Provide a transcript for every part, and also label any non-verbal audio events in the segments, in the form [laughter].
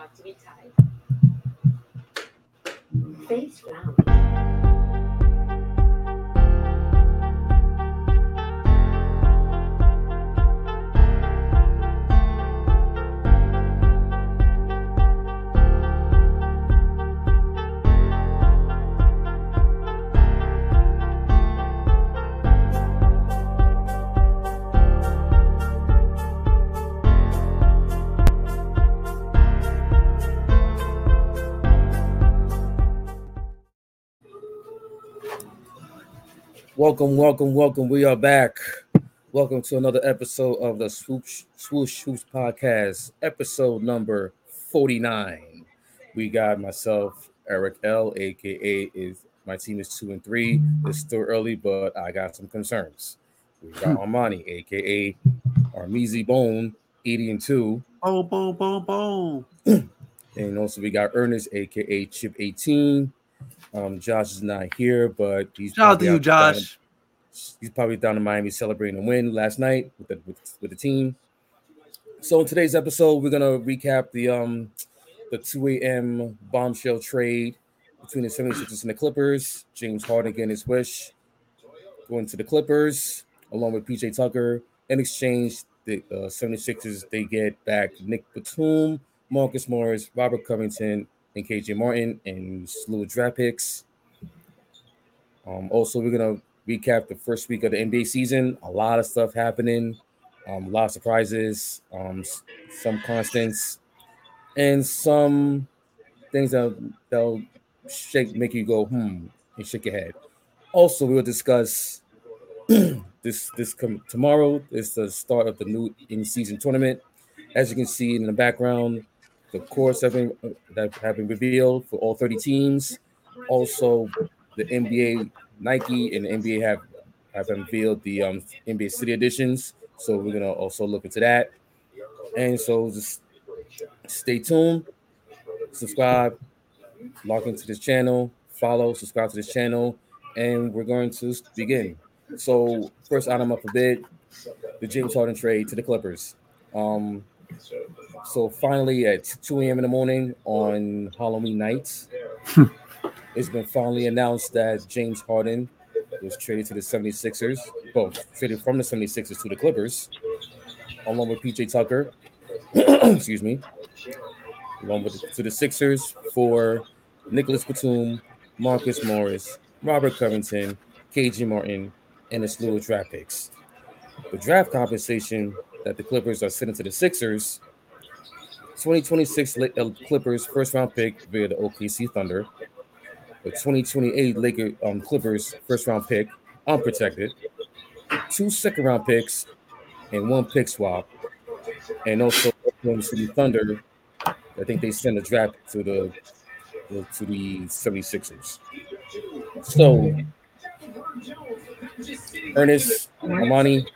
got to be tied. Face round. Welcome, welcome, welcome. We are back. Welcome to another episode of the Swoosh Swoosh Swoosh podcast, episode number 49. We got myself, Eric L, aka is my team is two and three. It's still early, but I got some concerns. We got hmm. Armani, aka Armizi Bone, 80 and 2. Oh, boom, boom, boom. [clears throat] And also we got Ernest, aka Chip 18. Um, Josh is not here, but he's Shout out to you, out down- Josh. he's probably down in Miami celebrating a win last night with the with, with the team. So in today's episode, we're gonna recap the um the 2 a.m. bombshell trade between the 76ers and the Clippers. James Harden getting his wish, going to the Clippers along with PJ Tucker. In exchange, the uh, 76ers they get back Nick Batum, Marcus Morris, Robert Covington, and KJ Martin, and slew draft picks. Um, also, we're gonna recap the first week of the NBA season. A lot of stuff happening, um, a lot of surprises, um, some constants, and some things that that'll shake, make you go hmm, and shake your head. Also, we'll discuss [clears throat] this this tomorrow is the start of the new in season tournament. As you can see in the background, the course have been that have been revealed for all 30 teams. Also, the NBA Nike and the NBA have have unveiled the um, NBA City editions. So we're gonna also look into that. And so just stay tuned, subscribe, log into this channel, follow, subscribe to this channel, and we're going to begin. So first item up a bit, the James Harden trade to the Clippers. Um, so finally at 2 a.m. in the morning on Halloween night, [laughs] it's been finally announced that James Harden was traded to the 76ers, both traded from the 76ers to the Clippers, along with PJ Tucker, [clears throat] excuse me, along with the, to the Sixers for Nicholas Batum, Marcus Morris, Robert Covington, KJ Martin, and a slew of draft picks. The draft compensation that the Clippers are sending to the Sixers 2026 uh, Clippers first round pick via the OKC Thunder, the 2028 Laker um, Clippers first round pick unprotected, two second round picks, and one pick swap, and also Oklahoma City Thunder. I think they send a draft to the to the 76ers. So, Ernest, Amani,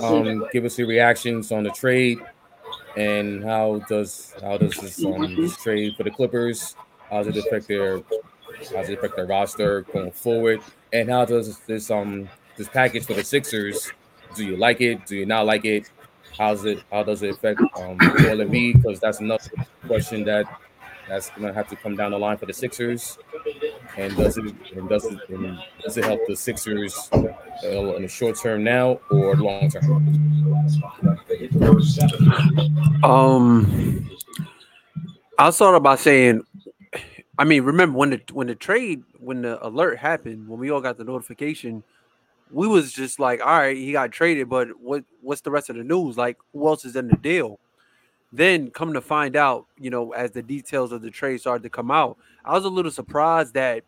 um, [laughs] give us your reactions on the trade and how does how does this um this trade for the Clippers how does it affect their how does it affect their roster going forward? And how does this um this package for the Sixers do you like it? Do you not like it? How's it how does it affect um Joel Embiid? Because that's another question that that's gonna have to come down the line for the Sixers and does it and does it and does it help the Sixers uh, in the short term now or long term Um, I'll start by saying, I mean, remember when the when the trade when the alert happened when we all got the notification, we was just like, all right, he got traded, but what what's the rest of the news? Like, who else is in the deal? Then come to find out, you know, as the details of the trade started to come out, I was a little surprised that,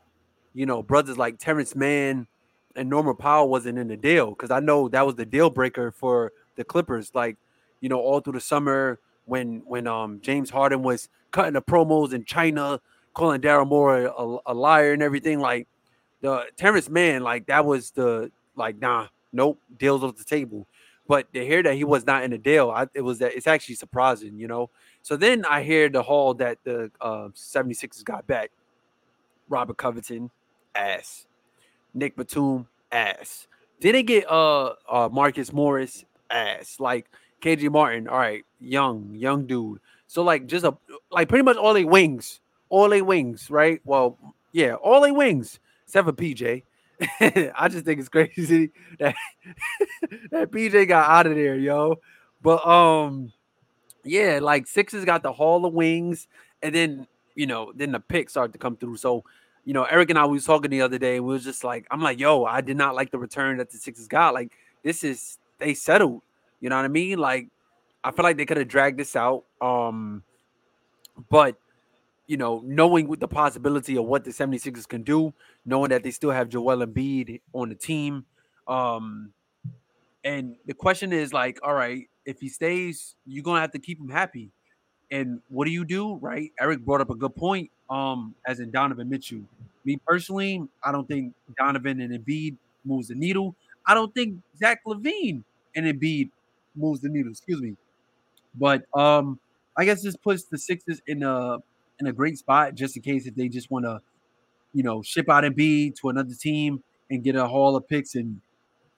you know, brothers like Terance Mann and Norman Powell wasn't in the deal because I know that was the deal breaker for the Clippers. Like, you know, all through the summer when when um James Harden was cutting the promos in China, calling Daryl Morey a, a liar and everything. Like the Terance Mann, like that was the like nah, nope, deals off the table. But to hear that he was not in the deal, I, it was that it's actually surprising, you know. So then I hear the haul that the uh, 76ers got back. Robert Covington, ass. Nick Batum, ass. Then they get uh, uh Marcus Morris, ass. Like KJ Martin, all right, young, young dude. So like just a like pretty much all they wings, all they wings, right? Well, yeah, all they wings except for PJ. [laughs] I just think it's crazy [laughs] that that PJ got out of there, yo. But um, yeah, like Sixers got the Hall of Wings, and then you know, then the picks started to come through. So, you know, Eric and I we was talking the other day, and we was just like, I'm like, yo, I did not like the return that the Sixers got. Like, this is they settled. You know what I mean? Like, I feel like they could have dragged this out. Um, but you know, knowing with the possibility of what the 76ers can do, knowing that they still have Joel Embiid on the team. Um, and the question is like, all right, if he stays, you're gonna have to keep him happy. And what do you do? Right? Eric brought up a good point. Um, as in Donovan Mitchell. Me personally, I don't think Donovan and Embiid moves the needle. I don't think Zach LaVine and Embiid moves the needle. Excuse me. But um, I guess this puts the Sixers in a in a great spot just in case if they just want to, you know, ship out Embiid to another team and get a haul of picks and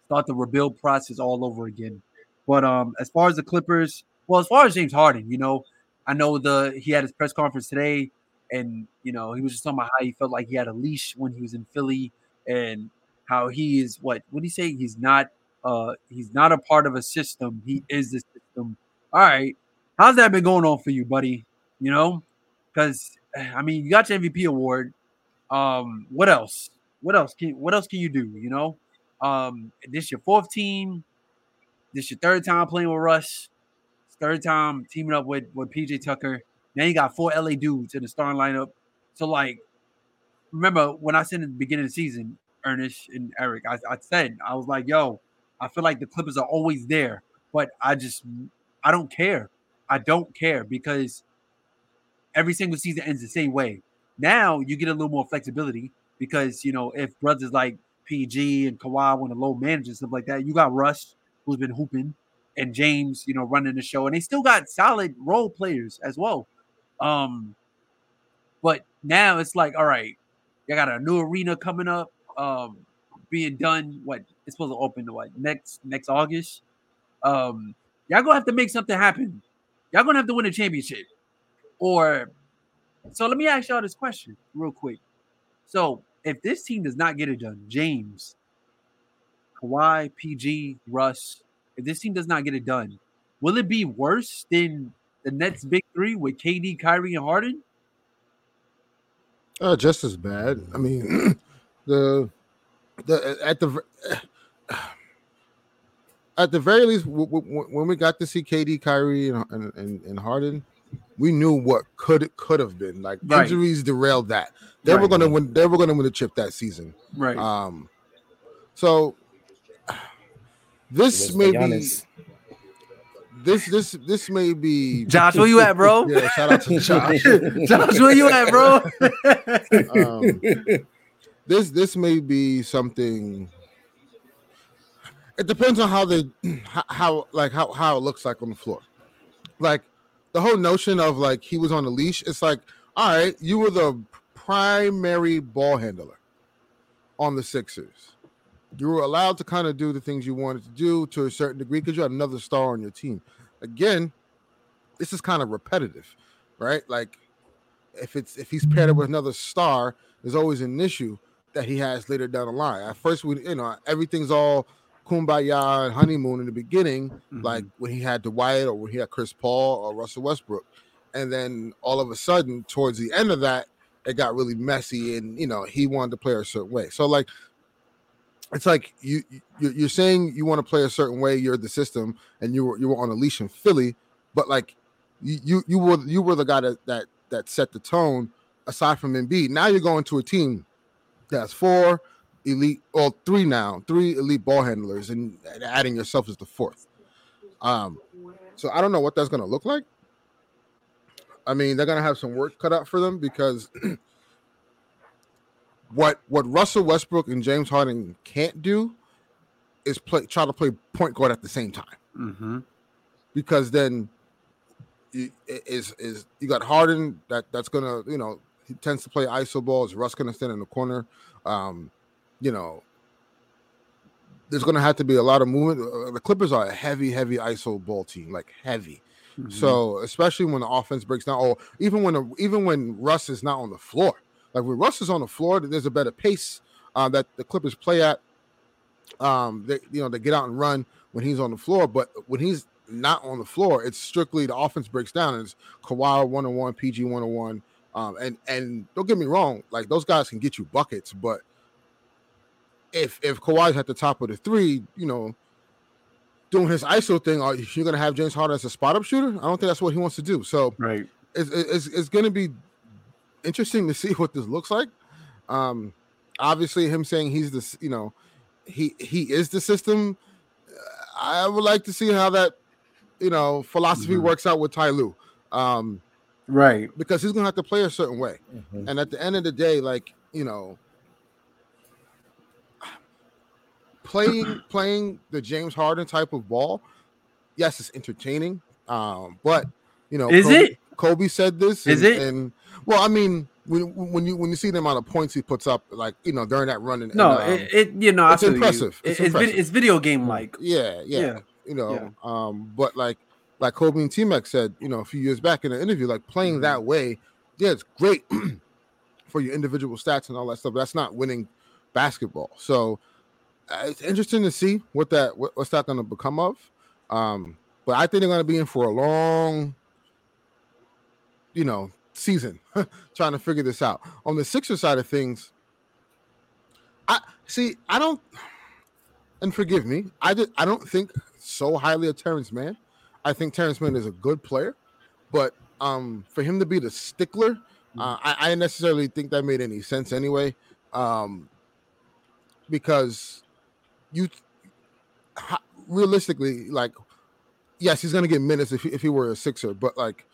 start the rebuild process all over again. But um, as far as the Clippers, well, as far as James Harden, you know, I know the he had his press conference today, and you know he was just talking about how he felt like he had a leash when he was in Philly, and how he is what what he say? He's not uh he's not a part of a system. He is the system. All right, how's that been going on for you, buddy? You know, because I mean you got your MVP award. Um, what else? What else can what else can you do? You know, um, this your fourth team. This your third time playing with Russ. Third time teaming up with with PJ Tucker. Now you got four LA dudes in the starting lineup. So like, remember when I said in the beginning of the season, Ernest and Eric, I, I said I was like, yo, I feel like the Clippers are always there, but I just I don't care. I don't care because every single season ends the same way. Now you get a little more flexibility because you know if brothers like PG and Kawhi want to low manage and stuff like that, you got Russ who's been hooping and James, you know, running the show, and they still got solid role players as well. Um, but now it's like, all right, you got a new arena coming up, um, being done. What it's supposed to open to what next next August. Um, y'all gonna have to make something happen. Y'all gonna have to win a championship, or so. Let me ask y'all this question real quick. So, if this team does not get it done, James, Kawhi, PG, Russ, if this team does not get it done, will it be worse than the Nets' big three with KD, Kyrie, and Harden? Uh, just as bad. I mean, [clears throat] the the at the [sighs] at the very least, when we got to see KD, Kyrie, and, and, and Harden, we knew what could could have been. Like Right. injuries derailed that. They were gonna win. They were gonna win the chip that season. Right. Um, so this may be Giannis. this this this may be [laughs] Josh, where you at, bro? [laughs] Yeah, shout out to [laughs] Josh. Josh, where you at, bro? um, this this may be something. It depends on how they [clears throat] how, how like how how it looks like on the floor. Like the whole notion of like he was on a leash. It's like all right, you were the primary ball handler on the Sixers. You were allowed to kind of do the things you wanted to do to a certain degree because you had another star on your team. Again, this is kind of repetitive, right? Like if it's if he's paired up with another star, there's always an issue that he has later down the line. At first, we you know everything's all kumbaya and honeymoon in the beginning, mm-hmm. like when he had Dwight or when he had Chris Paul or Russell Westbrook, and then all of a sudden, towards the end of that, it got really messy, and you know he wanted to play a certain way. So like. It's like you you- you're saying you want to play a certain way. You're the system, and you were you were on a leash in Philly, but like you you, you were you were the guy that that that set the tone aside from Embiid. Now you're going to a team that's four elite, well, three now, three elite ball handlers, and adding yourself as the fourth. Um, so I don't know what that's going to look like. I mean, they're going to have some work cut out for them because [clears throat] what what Russell Westbrook and James Harden can't do is play try to play point guard at the same time mm-hmm. because then you, is is you got Harden that that's gonna you know he tends to play iso balls. Russ gonna stand in the corner. Um, you know, there's gonna have to be a lot of movement. Uh, The Clippers are a heavy, heavy iso ball team, like heavy. Mhm. So especially when the offense breaks down, or even when the, even when Russ is not on the floor, like when Russ is on the floor, there's a better pace uh, that the Clippers play at. Um, they you know they get out and run when he's on the floor, but when he's not on the floor, it's strictly the offense breaks down. And it's Kawhi one on one, PG one on one, um, and and don't get me wrong, like those guys can get you buckets, but if if Kawhi's at the top of the three, you know, doing his ISO thing, are you going to have James Harden as a spot up shooter? I don't think that's what he wants to do. So right. it's it's, it's going to be interesting to see [laughs] what this looks like. Um, obviously, him saying he's the you know he he is the system. I would like to see how that you know philosophy Mhm. works out with Ty Lue, um, Right. because he's going to have to play a certain way. Mhm. And at the end of the day, like you know, playing playing the James Harden type of ball, yes, it's entertaining. Um, but you know, Is Kobe, it? Kobe said this. Is it? And well, I mean, when when you when you see the amount of points he puts up, like you know, during that run, in, No, in, um, it, it you know it's feel you. impressive. It's It's, impressive. it's video game like. yeah, yeah, Yeah. you know, um, but like like Kobe and T Mac said, you know, a few years back in an interview, like playing Mm-hmm. that way, yeah, it's great [clears throat] for your individual stats and all that stuff. But that's not winning basketball. So it's interesting to see what that what, what's that going to become of. Um, but I think they're going to be in for a long, you know, season [laughs] trying to figure this out. On the Sixer side of things, I see. I don't, and forgive me, I just, I don't think so highly of Terance Mann. I think Terance Mann is a good player, but um, for him to be the stickler, uh, I, I didn't necessarily think that made any sense anyway. Um, because you realistically, like, yes, he's gonna get minutes if he, if he were a Sixer, but like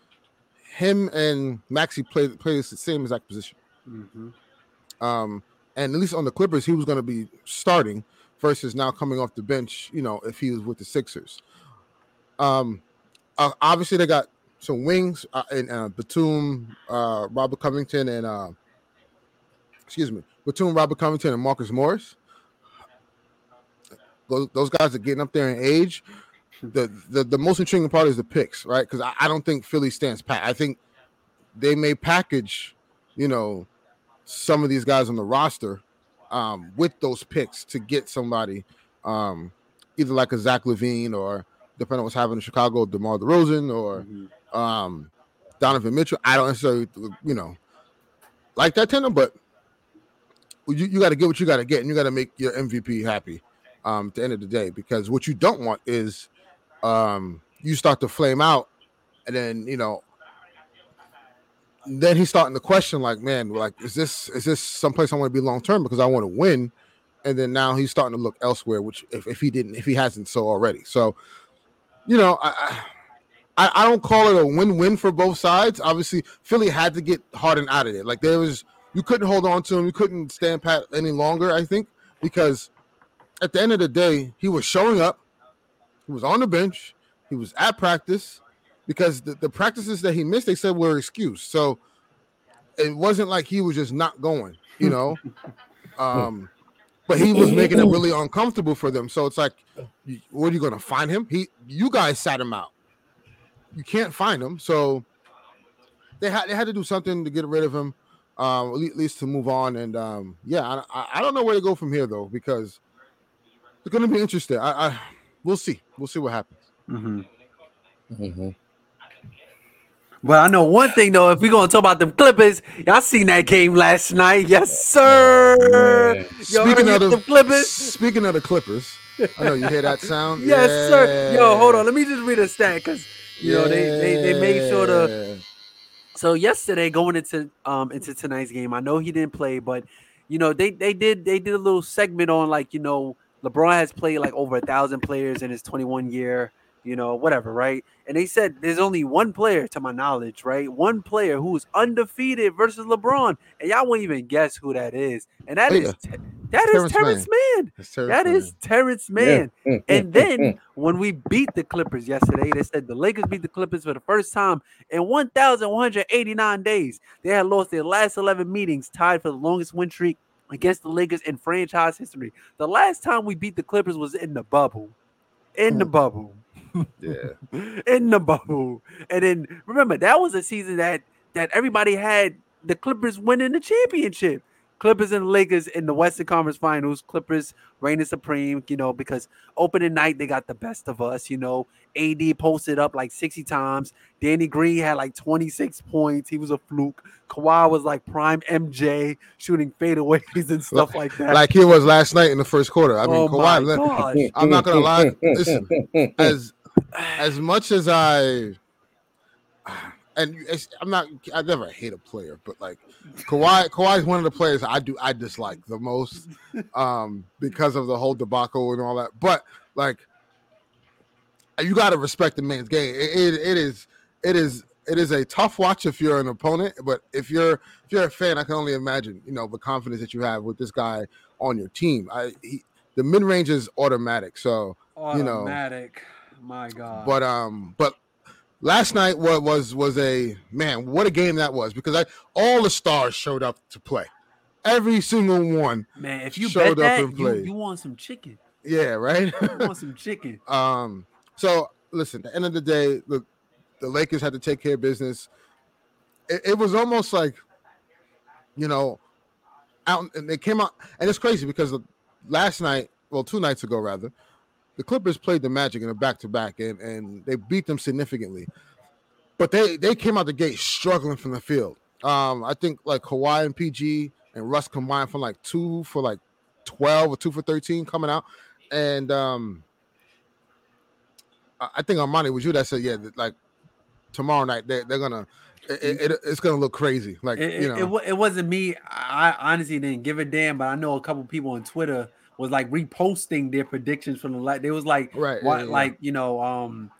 him and Maxey play play the same exact position. Mhm. Um, and at least on the Clippers, he was going to be starting versus now coming off the bench. You know, if he was with the Sixers. Um, uh, obviously they got some wings uh, and uh, Batum, uh, Robert Covington, and uh, excuse me, Batum, Robert Covington, and Marcus Morris. Those, guys are getting up there in age. The, the the most intriguing part is the picks, right? Because I, I don't think Philly stands pat. I think they may package, you know, some of these guys on the roster um, with those picks to get somebody, um, either like a Zach LaVine or depending on what's happening in Chicago, DeMar DeRozan or Mhm. um, Donovan Mitchell. I don't necessarily, you know, like that tender, but you, you got to get what you got to get, and you got to make your MVP happy um, at the end of the day. Because what you don't want is um, you start to flame out, and then you know, then he's starting to question, like, man, like, is this is this someplace I want to be long term because I want to win, and then now he's starting to look elsewhere, which if, if he didn't, if he hasn't so already, so you know, I. I I, don't call it a win-win for both sides. Obviously, Philly had to get Harden out of it. Like there was, you couldn't hold on to him. You couldn't stand pat any longer. I think because at the end of the day, he was showing up. He was on the bench. He was at practice because the, the practices that he missed, they said were excused. So it wasn't like he was just not going. You know, [laughs] um, but he was making it really uncomfortable for them. So it's like, what are you going to find him? He, you guys sat him out you can't find him. So they had they had to do something to get rid of him, um, at least to move on. And um, yeah, I- I don't know where to go from here though because it's going to be interesting. I, I we'll see. We'll see what happens. Mhm. Mhm. But I know one thing though, if we're gonna talk about them Clippers, y'all seen that game last night, yes sir. Man. Y'all of the Clippers, speaking of the Clippers, I know you hear that sound. [laughs] yes sir. Yo, hold on, let me just read a stat because you know they, they they made sure to So yesterday, going into um into tonight's game, I know he didn't play, but you know they they did they did a little segment on like you know LeBron has played like over a thousand players in his 21 year, you know whatever, right? And they said there's only one player, to my knowledge, right? One player who's undefeated versus LeBron, and y'all won't even guess who that is, and that Oh, is Te- that is Terance Terance Mann. It's Terance That Mann. is Terance Mann. Mm, And mm, then mm, when we beat the Clippers yesterday, they said the Lakers beat the Clippers for the first time in 1,189 days. They had lost their last 11 meetings, tied for the longest win streak against the Lakers in franchise history. The last time we beat the Clippers was in the bubble. In the bubble. Yeah. [laughs] in the bubble. And then remember that was a season that that everybody had the Clippers winning the championship. Clippers and Lakers in the Western Conference Finals. Clippers reigning supreme, you know, because opening night they got the best of us. You know, AD posted up like 60 times. Danny Green had like 26 points. He was a fluke. Kawhi was like prime MJ shooting fadeaways and stuff like that. Like he was last night in the first quarter. I mean, oh Kawhi. I'm not gonna lie. Listen, as as much as I [sighs] and I'm not I never hate a player, but like Kawhi Kawhi is one of the players I do I dislike the most um because of the whole debacle and all that. But like you got to respect the man's game. It, it, it is it is it is a tough watch if you're an opponent, but if you're if you're a fan, I can only imagine you know the confidence that you have with this guy on your team. I he, the mid range is automatic, so you know. Automatic. My God. but um, but last night what was was a man, what a game that was because I all the stars showed up to play, every single one. Man, if you showed bet up that, and you, played. you want some chicken. Yeah, right. You want [laughs] some chicken. um, so listen, at the end of the day, the the Lakers had to take care of business. It, it was almost like, you know, out and they came out, and it's crazy because last night, well, two nights ago rather, the Clippers played the Magic in a back to back, and and they beat them significantly. But they they came out the gate struggling from the field. Um, I think like Kawhi and PG and Russ combined for like two for like twelve or two for thirteen coming out, and um, I think Armani was you that said yeah, that, like tomorrow night they they're gonna it, it, it's gonna look crazy. Like It, you know, it, it wasn't me. I honestly didn't give a damn, but I know a couple people on Twitter was like reposting their predictions from the like. They was like, right? what, yeah, yeah. like you know, um,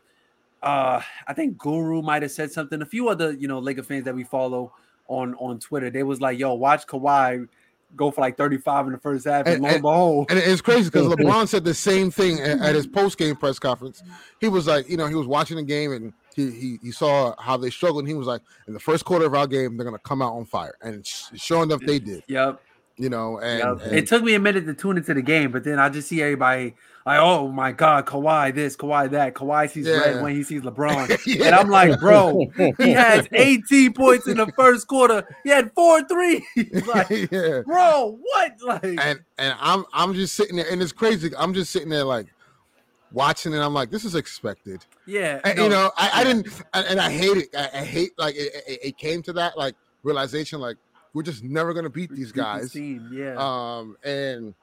uh, I think Guru might have said something. A few other you know Laker fans that we follow on on Twitter, they was like, "Yo, watch Kawhi go for like 35 in the first half," and, And- and and- And it's crazy because [laughs] LeBron said the same thing at, at his post game press conference. He was like, you know, he was watching the game and he, he he saw how they struggled. And he was like, in the first quarter of our game, they're gonna come out on fire. And sh- sure enough, they did. yep. You know, and, Yep. and- it took me a minute to tune into the game, but then I just see everybody like, "Oh my God, Kawhi this, Kawhi that." Kawhi sees Yeah. red when he sees LeBron. [laughs] Yeah. And I'm like, bro, he [laughs] has 18 points in the first quarter. He had four threes. [laughs] like, yeah. bro, what? Like, And and I'm I'm just sitting there, and it's crazy. I'm just sitting there like watching, and I'm like, this is expected. yeah, And, no, you know, I, I didn't, and, and I hate it. I, I hate like it, it, it came to that like realization, like we're just never gonna beat these guys. team, Yeah, Um, and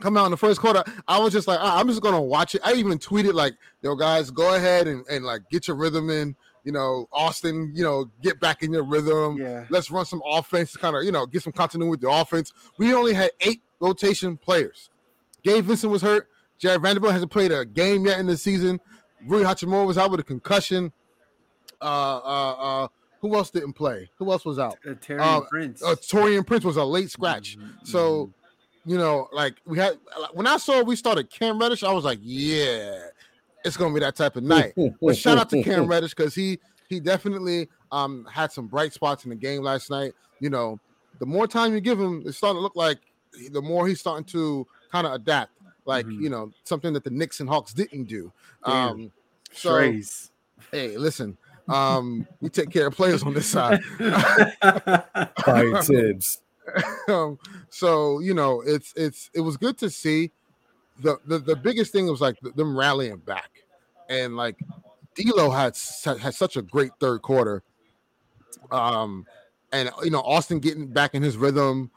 come out in the first quarter, I was just like, "Ah, I'm just gonna watch it. I even tweeted like, yo, guys, go ahead and, and like get your rhythm in. You know, Austin, you know, get back in your rhythm. yeah. Let's run some offense to kind of, you know, get some continuity with the offense. We only had eight rotation players. Gabe Vincent was hurt. Jarred Vanderbilt hasn't played a game yet in the season. Rui Hachimura was out with a concussion. Uh, uh, uh, who else didn't play? Who else was out? Uh, Terry uh, Prince. Uh, Taurean Prince was a late scratch. Mhm, So, you know, like we had when I saw we started Cam Reddish, I was like, yeah, it's gonna be that type of night. But shout out to Cam [laughs] Reddish because he he definitely um had some bright spots in the game last night. You know, the more time you give him, it's starting to look like the more he's starting to kind of adapt. Like Mhm. you know, something that the Knicks and Hawks didn't do. Damn. Um, so Strays. hey, listen, um, we take care of players on this side. [laughs] Fire Thibs. [laughs] um, so you know, it's it's it was good to see. The the, the biggest thing was like them rallying back, and like D'Lo had had such a great third quarter. Um, and you know Austin getting back in his rhythm,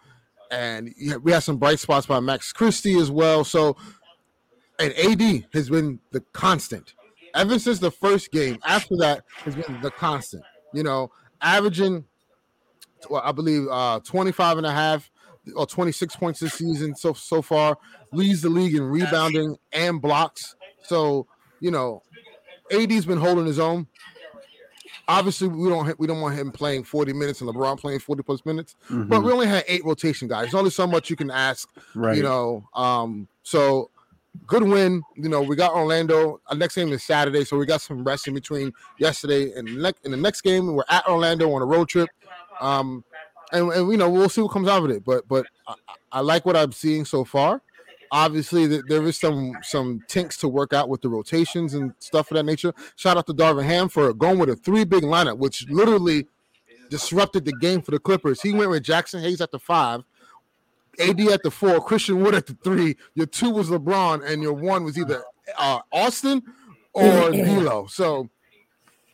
and we had some bright spots by Max Christie as well. So, and AD has been the constant ever since the first game. After that, has been the constant. You know, averaging well, I believe uh 25 and a half or 26 points this season so so far leads the league in rebounding and blocks so you know AD's been holding his own obviously we don't we don't want him playing 40 minutes and LeBron playing 40 plus minutes but we only had eight rotation guys there's only so much you can ask Mm-hmm. right. you know um so good win you know we got orlando our next game is saturday so we got some rest in between yesterday and next in the next game we're at orlando on a road trip um and, and you know we'll see what comes out of it but but I, I like what i'm seeing so far obviously th- there is some some tinks to work out with the rotations and stuff of that nature. Shout out to Darvin Ham for going with a three big lineup, which literally disrupted the game for the Clippers. He went with Jaxson Hayes at the five, AD at the four, Christian Wood at the three. Your two was LeBron, and your one was either uh, Austin or [clears throat] D'Lo. So,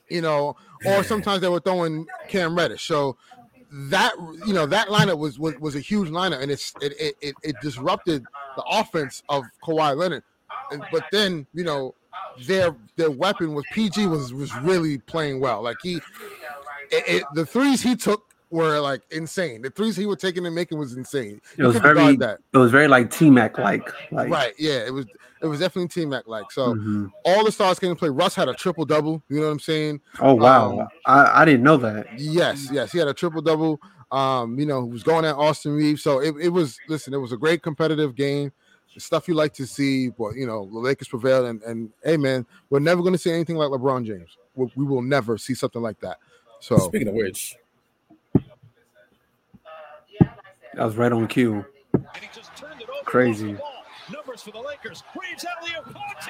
you know, or sometimes they were throwing Cam Reddish. So that you know that lineup was was, was a huge lineup, and it's it, it it it disrupted the offense of Kawhi Leonard. And, but then you know their their weapon was PG was was really playing well. Like he, it, it, the threes he took were like insane. The threes he was taking and making was insane. It was You couldn't very, guard it was very like T Mac like, like right. Yeah, it was it was definitely T Mac like. So mhm. all the stars came to play. Russ had a triple double. You know what I'm saying? Oh wow, Um, I, I didn't know that. Yes, yes, he had a triple double. Um, you know, he was going at Austin Reaves. So it, it was listen, it was a great competitive game. The stuff you like to see, but you know, the Lakers prevailed, and and hey man, we're never going to see anything like LeBron James. We, we will never see something like that. So Speaking of which, That was right on cue. Crazy.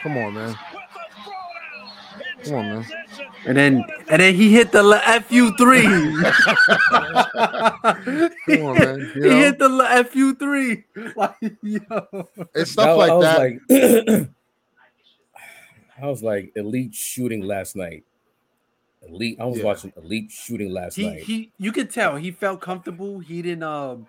come on, man. Come on, man. And then and then he hit the fu three. [laughs] Come on, man. You he hit the fu three. [laughs] Like yo. it's stuff I, like I that. like, [clears throat] I was like elite shooting last night. Elite. I was Yeah. watching elite shooting last he night. he you could tell he felt comfortable. He didn't um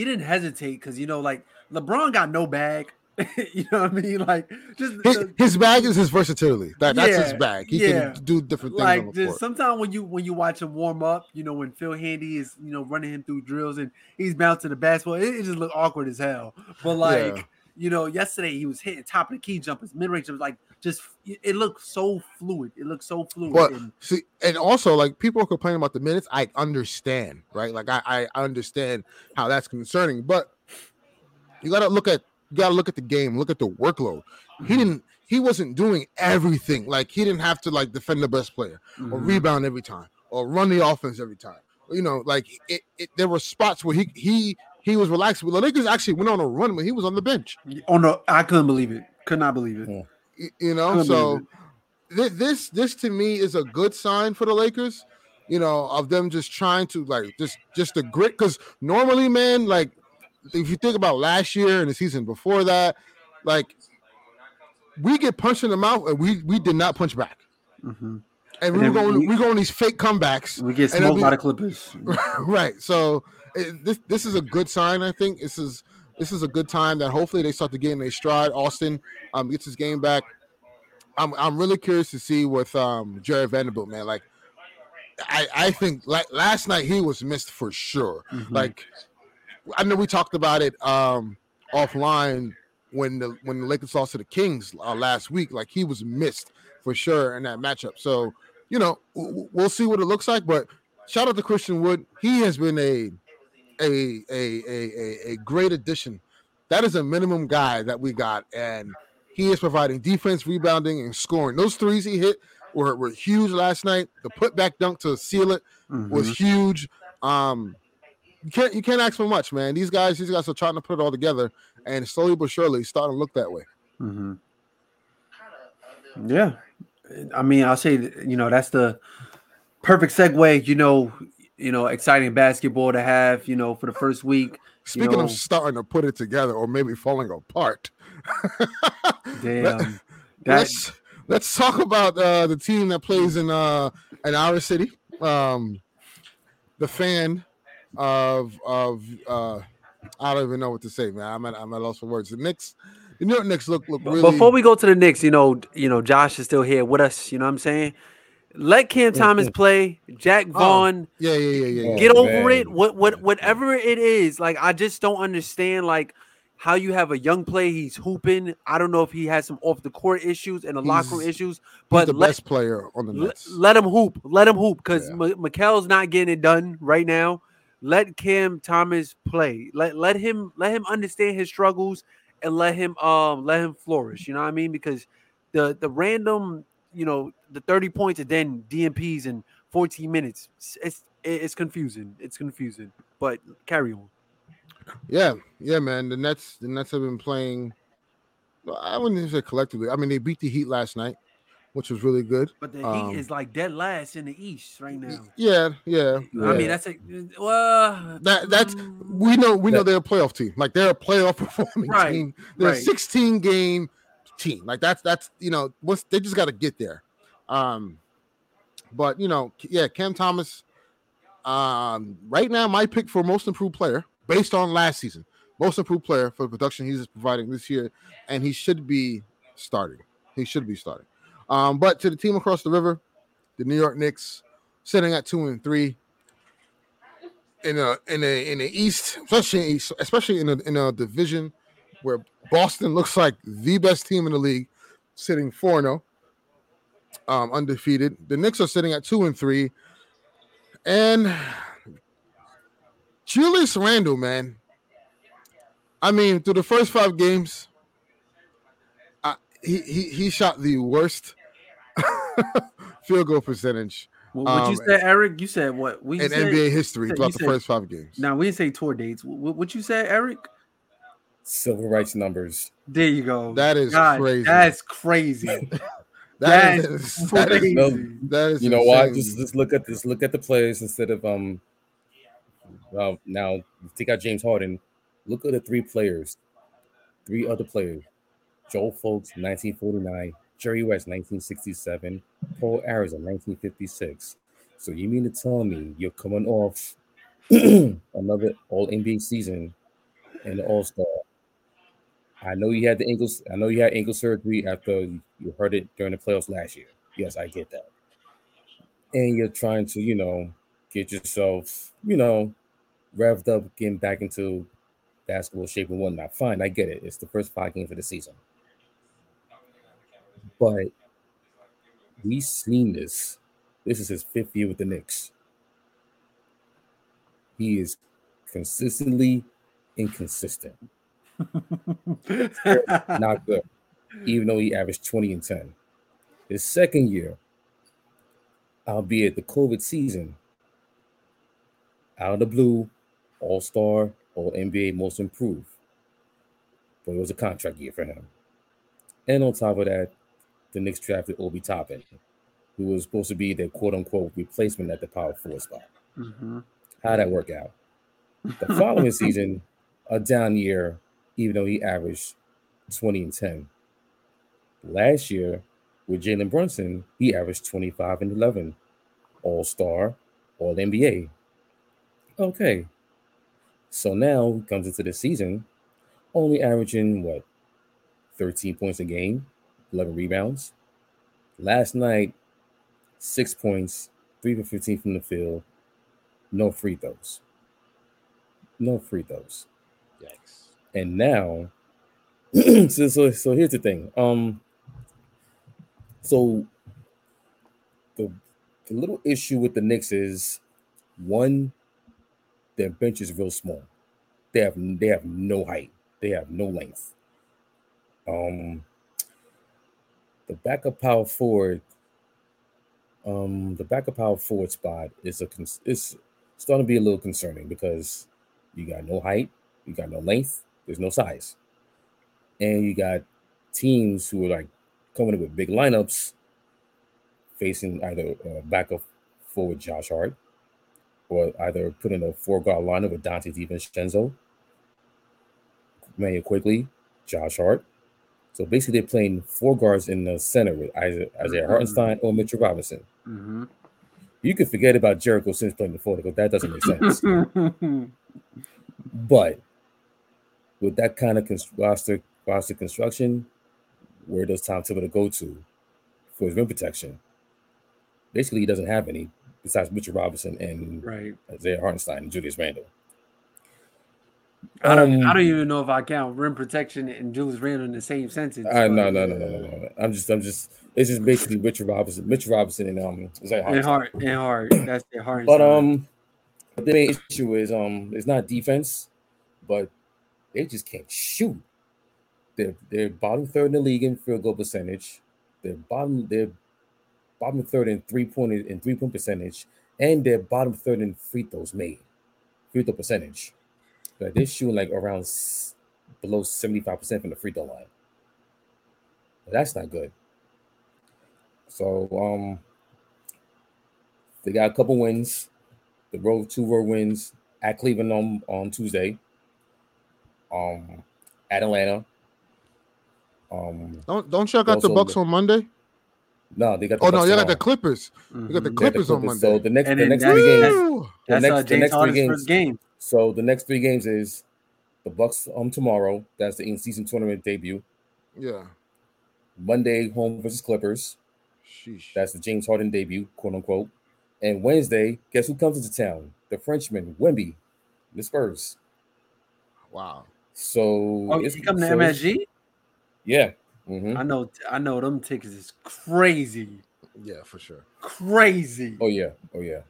he didn't hesitate because you know like LeBron got no bag. [laughs] you know what I mean? Like just his, the- his bag is his versatility. That that's his bag. He yeah. can do different things like just sometimes when you when you watch him warm up, you know when Phil Handy is you know running him through drills and he's bouncing the basketball, it, it just look awkward as hell. But like Yeah. You know, yesterday he was hitting top of the key jumpers, mid range jumpers, like just it looked so fluid. It looked so fluid. But and, see, and also like people are complaining about the minutes. I understand, right? Like I, I understand how that's concerning, but you gotta look at you gotta look at the game, look at the workload. He didn't he wasn't doing everything. Like he didn't have to like defend the best player or Mhm. rebound every time or run the offense every time. You know, like it, it there were spots where he he he was relaxed. The Lakers actually went on a run when he was on the bench. oh no, I couldn't believe it. Could not believe it. Yeah. You know Couldn't so thi- this this to me is a good sign for the lakers you know of them just trying to like just just the grit because normally man like if you think about last year and the season before that like we get punched in the mouth and we we did not punch back Mhm. and we And were then going we- we go on these fake comebacks We get And it'll smoked be- by the Clippers. [laughs] right so it, this this is a good sign i think. This is this is a good time that hopefully they start to get in their stride. Austin um gets his game back. I'm i'm really curious to see with um jarred vanderbilt man. Like i i think like last night he was missed for sure. Mhm. like i know we talked about it um offline when the when the lakers lost to the kings uh, last week. Like he was missed for sure in that matchup. So you know w- we'll see what it looks like. But shout out to christian wood. He has been a a a a a, a great addition that is a minimum guy that we got and he is providing defense rebounding and scoring those threes he hit were, were huge last night the putback dunk to seal it was Mhm. huge um you can't you can't ask for much man these guys these guys are trying to put it all together and slowly but surely starting to look that way Mhm. Yeah, I mean, I'll say you know that's the perfect segue. You know, you know, exciting basketball to have. You know, for the first week. speaking know- of starting to put it together or maybe falling apart [laughs] Damn, Let- that let's let's talk about uh, the team that plays in uh, in our city. Um, the fan of of uh, I don't even know what to say, man. I'm at I'm at loss for words. The Knicks, the New York Knicks look look really. Before we go to the Knicks, you know, you know, Josh is still here with us. You know what I'm saying? Let Cam Thomas play. Jacque Vaughn, yeah, yeah, yeah, yeah. yeah. get Oh, over man. it. What what whatever it is, like I just don't understand like how you have a young play. He's hooping. I don't know if he has some off the court issues and the locker room He's- issues, He's but the let, best player on the let, Nets. let him hoop. Let him hoop because Yeah. M- Mikal's not getting it done right now. Let Cam Thomas play. Let let him let him understand his struggles and let him um let him flourish. You know what I mean? Because the the random you know the thirty points and then DNPs in fourteen minutes it's it's, confusing. It's confusing. But carry on. Yeah, yeah, man. The Nets, the Nets have been playing Well, I wouldn't even say collectively. I mean, they beat the Heat last night, which was really good. But the Um, Heat is like dead last in the East right now. Yeah, yeah. I mean, that's a well. That that's we know we know they're a playoff team. Like they're a playoff [laughs] performing Right, team. They're right. a 16 game team. Like that's that's you know what's they just got to get there. Um, but you know, yeah, Cam Thomas. Um, right now, my pick for most improved player based on last season, most improved player for the production he's providing this year, and he should be starting. He should be starting. Um, but to the team across the river, the New York Knicks, sitting at two and three in a in a in the East, especially especially in a in a division where Boston looks like the best team in the league, sitting four zero, um, undefeated. The Knicks are sitting at two and three, and Julius Randle, man. I mean, through the first five games, uh, he he he shot the worst [laughs] field goal percentage What, what you um, said, Eric? You said what? We in said, NBA history you throughout the said- first five games. Now we didn't say tour dates. What, what you said, Eric? Civil rights numbers. There you go. That is God, crazy. That's crazy. [laughs] That [laughs] That's is, [laughs] that is, crazy. No, that is You know why? Just just look at this. Look at the players instead of um. Well, now take out James Harden. Look at the three players, three other players: Joe Fulks, 1949; Jerry West, 1967; Paul Arizin, 1956. So you mean to tell me you're coming off [clears throat] another All NBA season and All Star? I know you had the ankles. I know you had ankle surgery after you hurt it during the playoffs last year. Yes, I get that. And you're trying to, you know, get yourself, you know, revved up, getting back into basketball shape and whatnot. Fine, I get it. It's the first five games of the season. But we've seen this. This is his fifth year with the Knicks. He is consistently inconsistent. Not good. Even though he averaged 20 and 10. His second year, albeit the COVID season, out of the blue, all star, all NBA, most improved. But it was a contract year for him. And on top of that, the Knicks drafted Obi Toppin, who was supposed to be their quote unquote replacement at the power forward spot. Mhm. How'd that work out? The following season, a down year, even though he averaged 20 and 10. Last year, with Jalen Brunson, he averaged 25 and 11, all star, all NBA. Okay. So now he comes into the season only averaging what 13 points a game, 11 rebounds. Last night, six points, three for 15 from the field, no free throws. No free throws. Yikes. And now, [clears throat] so, so so here's the thing. Um, so the the little issue with the Knicks is one, their bench is real small. They have they have no height. They have no length. Um, the backup power forward, um, the backup power forward spot is a is starting to be a little concerning because you got no height, you got no length, there's no size, and you got teams who are like coming in with big lineups, facing either uh, backup forward Josh Hart, or either putting a four guard lineup with Donte DiVincenzo, Immanuel Quickley, Josh Hart. So basically, they're playing four guards in the center with either Isaiah Hartenstein or Mitchell Robinson. Mhm. You can forget about Jericho Sims playing the four because that doesn't make sense. [laughs] But with that kind of cons- roster roster construction, where does Tom Thibodeau go to for his rim protection? Basically, he doesn't have any besides Mitchell Robinson and right. Isaiah Hartenstein and Julius Randle. I don't. I Um, don't even know if I count rim protection and Julius Randle in the same sentence. Uh, no, but- no, no, no, no, no. I'm just, I'm just. It's just basically Mitchell Robinson, Mitchell Robinson, and um, Isaiah And Hartenstein. hard, and hard. That's their hard. But um, but the main issue is um, it's not defense, but they just can't shoot. They're they're bottom third in the league in field goal percentage. They're bottom they're bottom third in three point in three point percentage, and they're bottom third in free throws made, free throw percentage. But they're shooting like around s- below seventy five percent from the free throw line. That's not good. So um they got a couple wins. The road two road wins at Cleveland on, on Tuesday. Um at Atlanta. Um Don't don't y'all got the Bucks the- on Monday? no, they got the Oh no, y'all got the tomorrow. Clippers. You got the. They got the Clippers on Monday. So the next And the next that's- three games. that's- The next uh, the James next three Harden's games. first game. So the next three games is the Bucks um tomorrow. That's the in-season tournament debut. Yeah. Monday home versus Clippers. Sheesh. That's the James Harden debut, quote unquote. And Wednesday, guess who comes into town? The Frenchman, Wemby, the Spurs. Wow. So Oh, it's- you come to so MSG? Yeah. mhm. I know, I know them tickets is crazy, Yeah, for sure. crazy. Oh yeah. Oh yeah.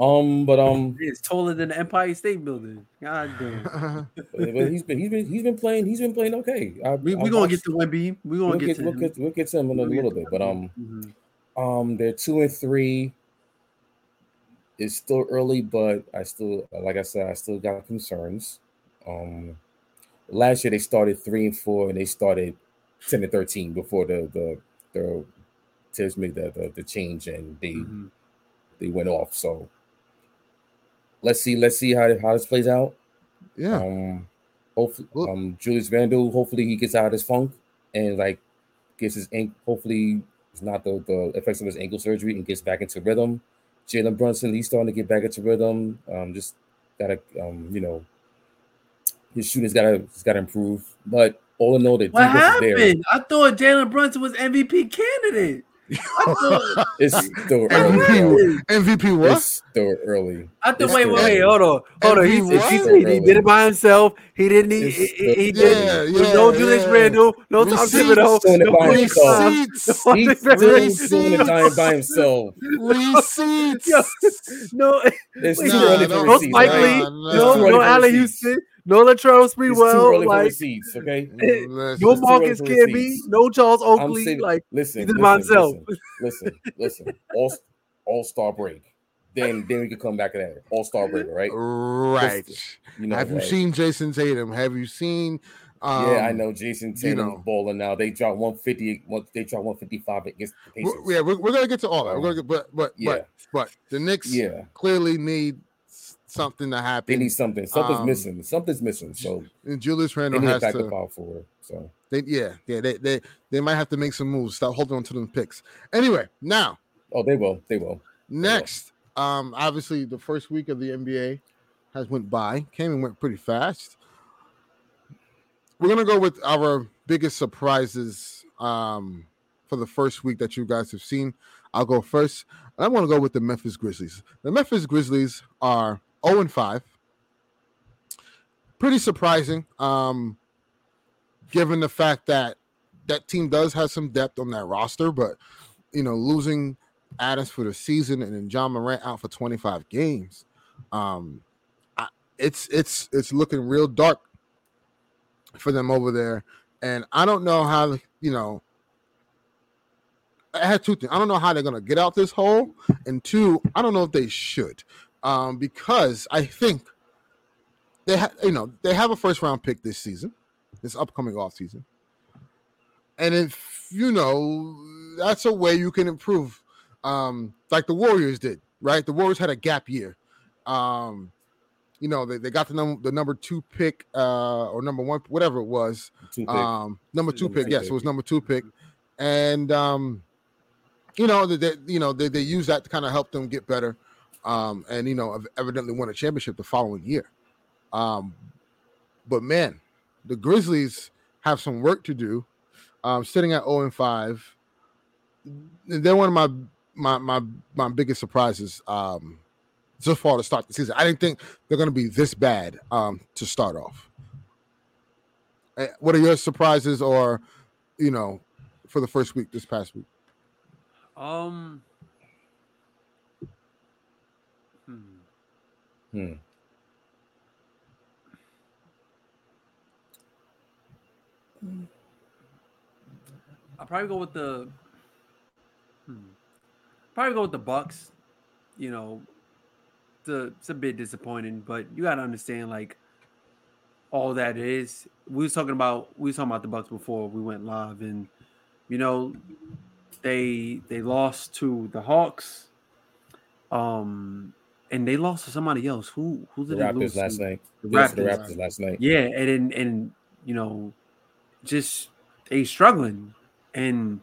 Um, but um, It's taller than the Empire State Building. God damn. [laughs] but he's been he's been he's been playing he's been playing okay. I, We I we gonna watched- get to Wemby. We're gonna we'll get, get, to we'll him. get we'll get to him in a We'll get little bit, but um, Mhm. um, they're two and three. It's still early, but I still, like I said, I still got concerns. Um, last year they started three and four, and they started ten and thirteen before the the the Thibs made the, the the change, and they Mhm. they went off. So let's see, let's see how how this plays out. Yeah. Um, hopefully, Well- um, Julius Randle. Hopefully, he gets out of his funk and like gets his ankle. Hopefully, it's not the the effects of his ankle surgery and gets back into rhythm. Jalen Brunson, he's starting to get back into rhythm. Um, just gotta, um, you know, his shooting's gotta, he's gotta improve. But all in all, the What defense is there. happened? I thought Jalen Brunson was MVP candidate. I thought, [laughs] It's still early. MVP, MVP what? It's still early. I thought wait, wait, wait, hold on, hold on. He, MVP he, what? he, said he did it by himself. He didn't need. It's He, he, he still- did. Yeah, it. no yeah, Julius yeah. Randle. No Tom Receipts. Thibodeau. Doing it No by Chris himself. Tom, Receipts. no He's Andre still doing the giant by himself. Receipts. [laughs] Yo, no, It's Wait, too nah, early no, for no receipts. Spike right? Lee, Nah, no, It's too early no for Allen receipts. Houston, no Latrell It's too Sprewell, early for like receipts. [laughs] Okay. Listen, no It's too Marcus for Camby, receipts. no Charles Oakley. saving- Like listen, he listen, by himself. listen, listen, listen. All All Star break. Then then we can come back to that All Star break, right? right. You know, Have you like- seen Jayson Tatum? Have you seen? Um, yeah, I know. Jayson you Tatum know. balling now. They dropped 150. They dropped 155 against the Pacers. We're, yeah, we're, we're gonna get to all that. We're gonna get, but but Yeah. but but the Knicks yeah. clearly need s- something to happen. They need something. Something's Um, missing. Something's missing. So and Julius they Randle has to. power forward. So They, yeah, yeah, they, they they might have to make some moves. Stop holding on to them picks. Anyway, now oh, they will. They will. next, um, obviously the first week of the NBA has went by. Came and went pretty fast. We're gonna go with our biggest surprises um, for the first week that you guys have seen. I'll go first. I want to go with the Memphis Grizzlies. The Memphis Grizzlies are 0 and 5. Pretty surprising, um, given the fact that that team does have some depth on that roster, but you know, losing Adams for the season and then Ja Morant out for 25 games, um, I, it's it's it's looking real dark for them over there. And I don't know how you know. I had two things. I don't know how they're gonna get out this hole, and two, I don't know if they should, um, because I think they have, you know, they have a first round pick this season, this upcoming off season, and if you know, that's a way you can improve, um, like the Warriors did, right? The Warriors had a gap year, um, you know, they, they got the number the number two pick, uh, or number one, whatever it was, Two um, number two Number pick. Yes, it was number two pick, and um, you know, they, they you know they, they use that to kind of help them get better, um, and you know, ev- evidently won a championship the following year. Um, but man, the Grizzlies have some work to do. Um, sitting at zero and five, they're one of my my my my biggest surprises. Um, so far to start the season, I didn't think they're going to be this bad um, to start off. Eh, What are your surprises, or you know, for the first week this past week? Um. Hmm. I'll probably go with the. Hmm. Probably go with the Bucks. You know, the it's a bit disappointing, but you gotta understand like all that is. We was talking about we was talking about the Bucks before we went live, and you know, they they lost to the Hawks. Um, and they lost to somebody else. Who who The did they lose Raptors last to? night. The They to the Raptors. Raptors last night. Yeah, and and, and you know, just they struggling, and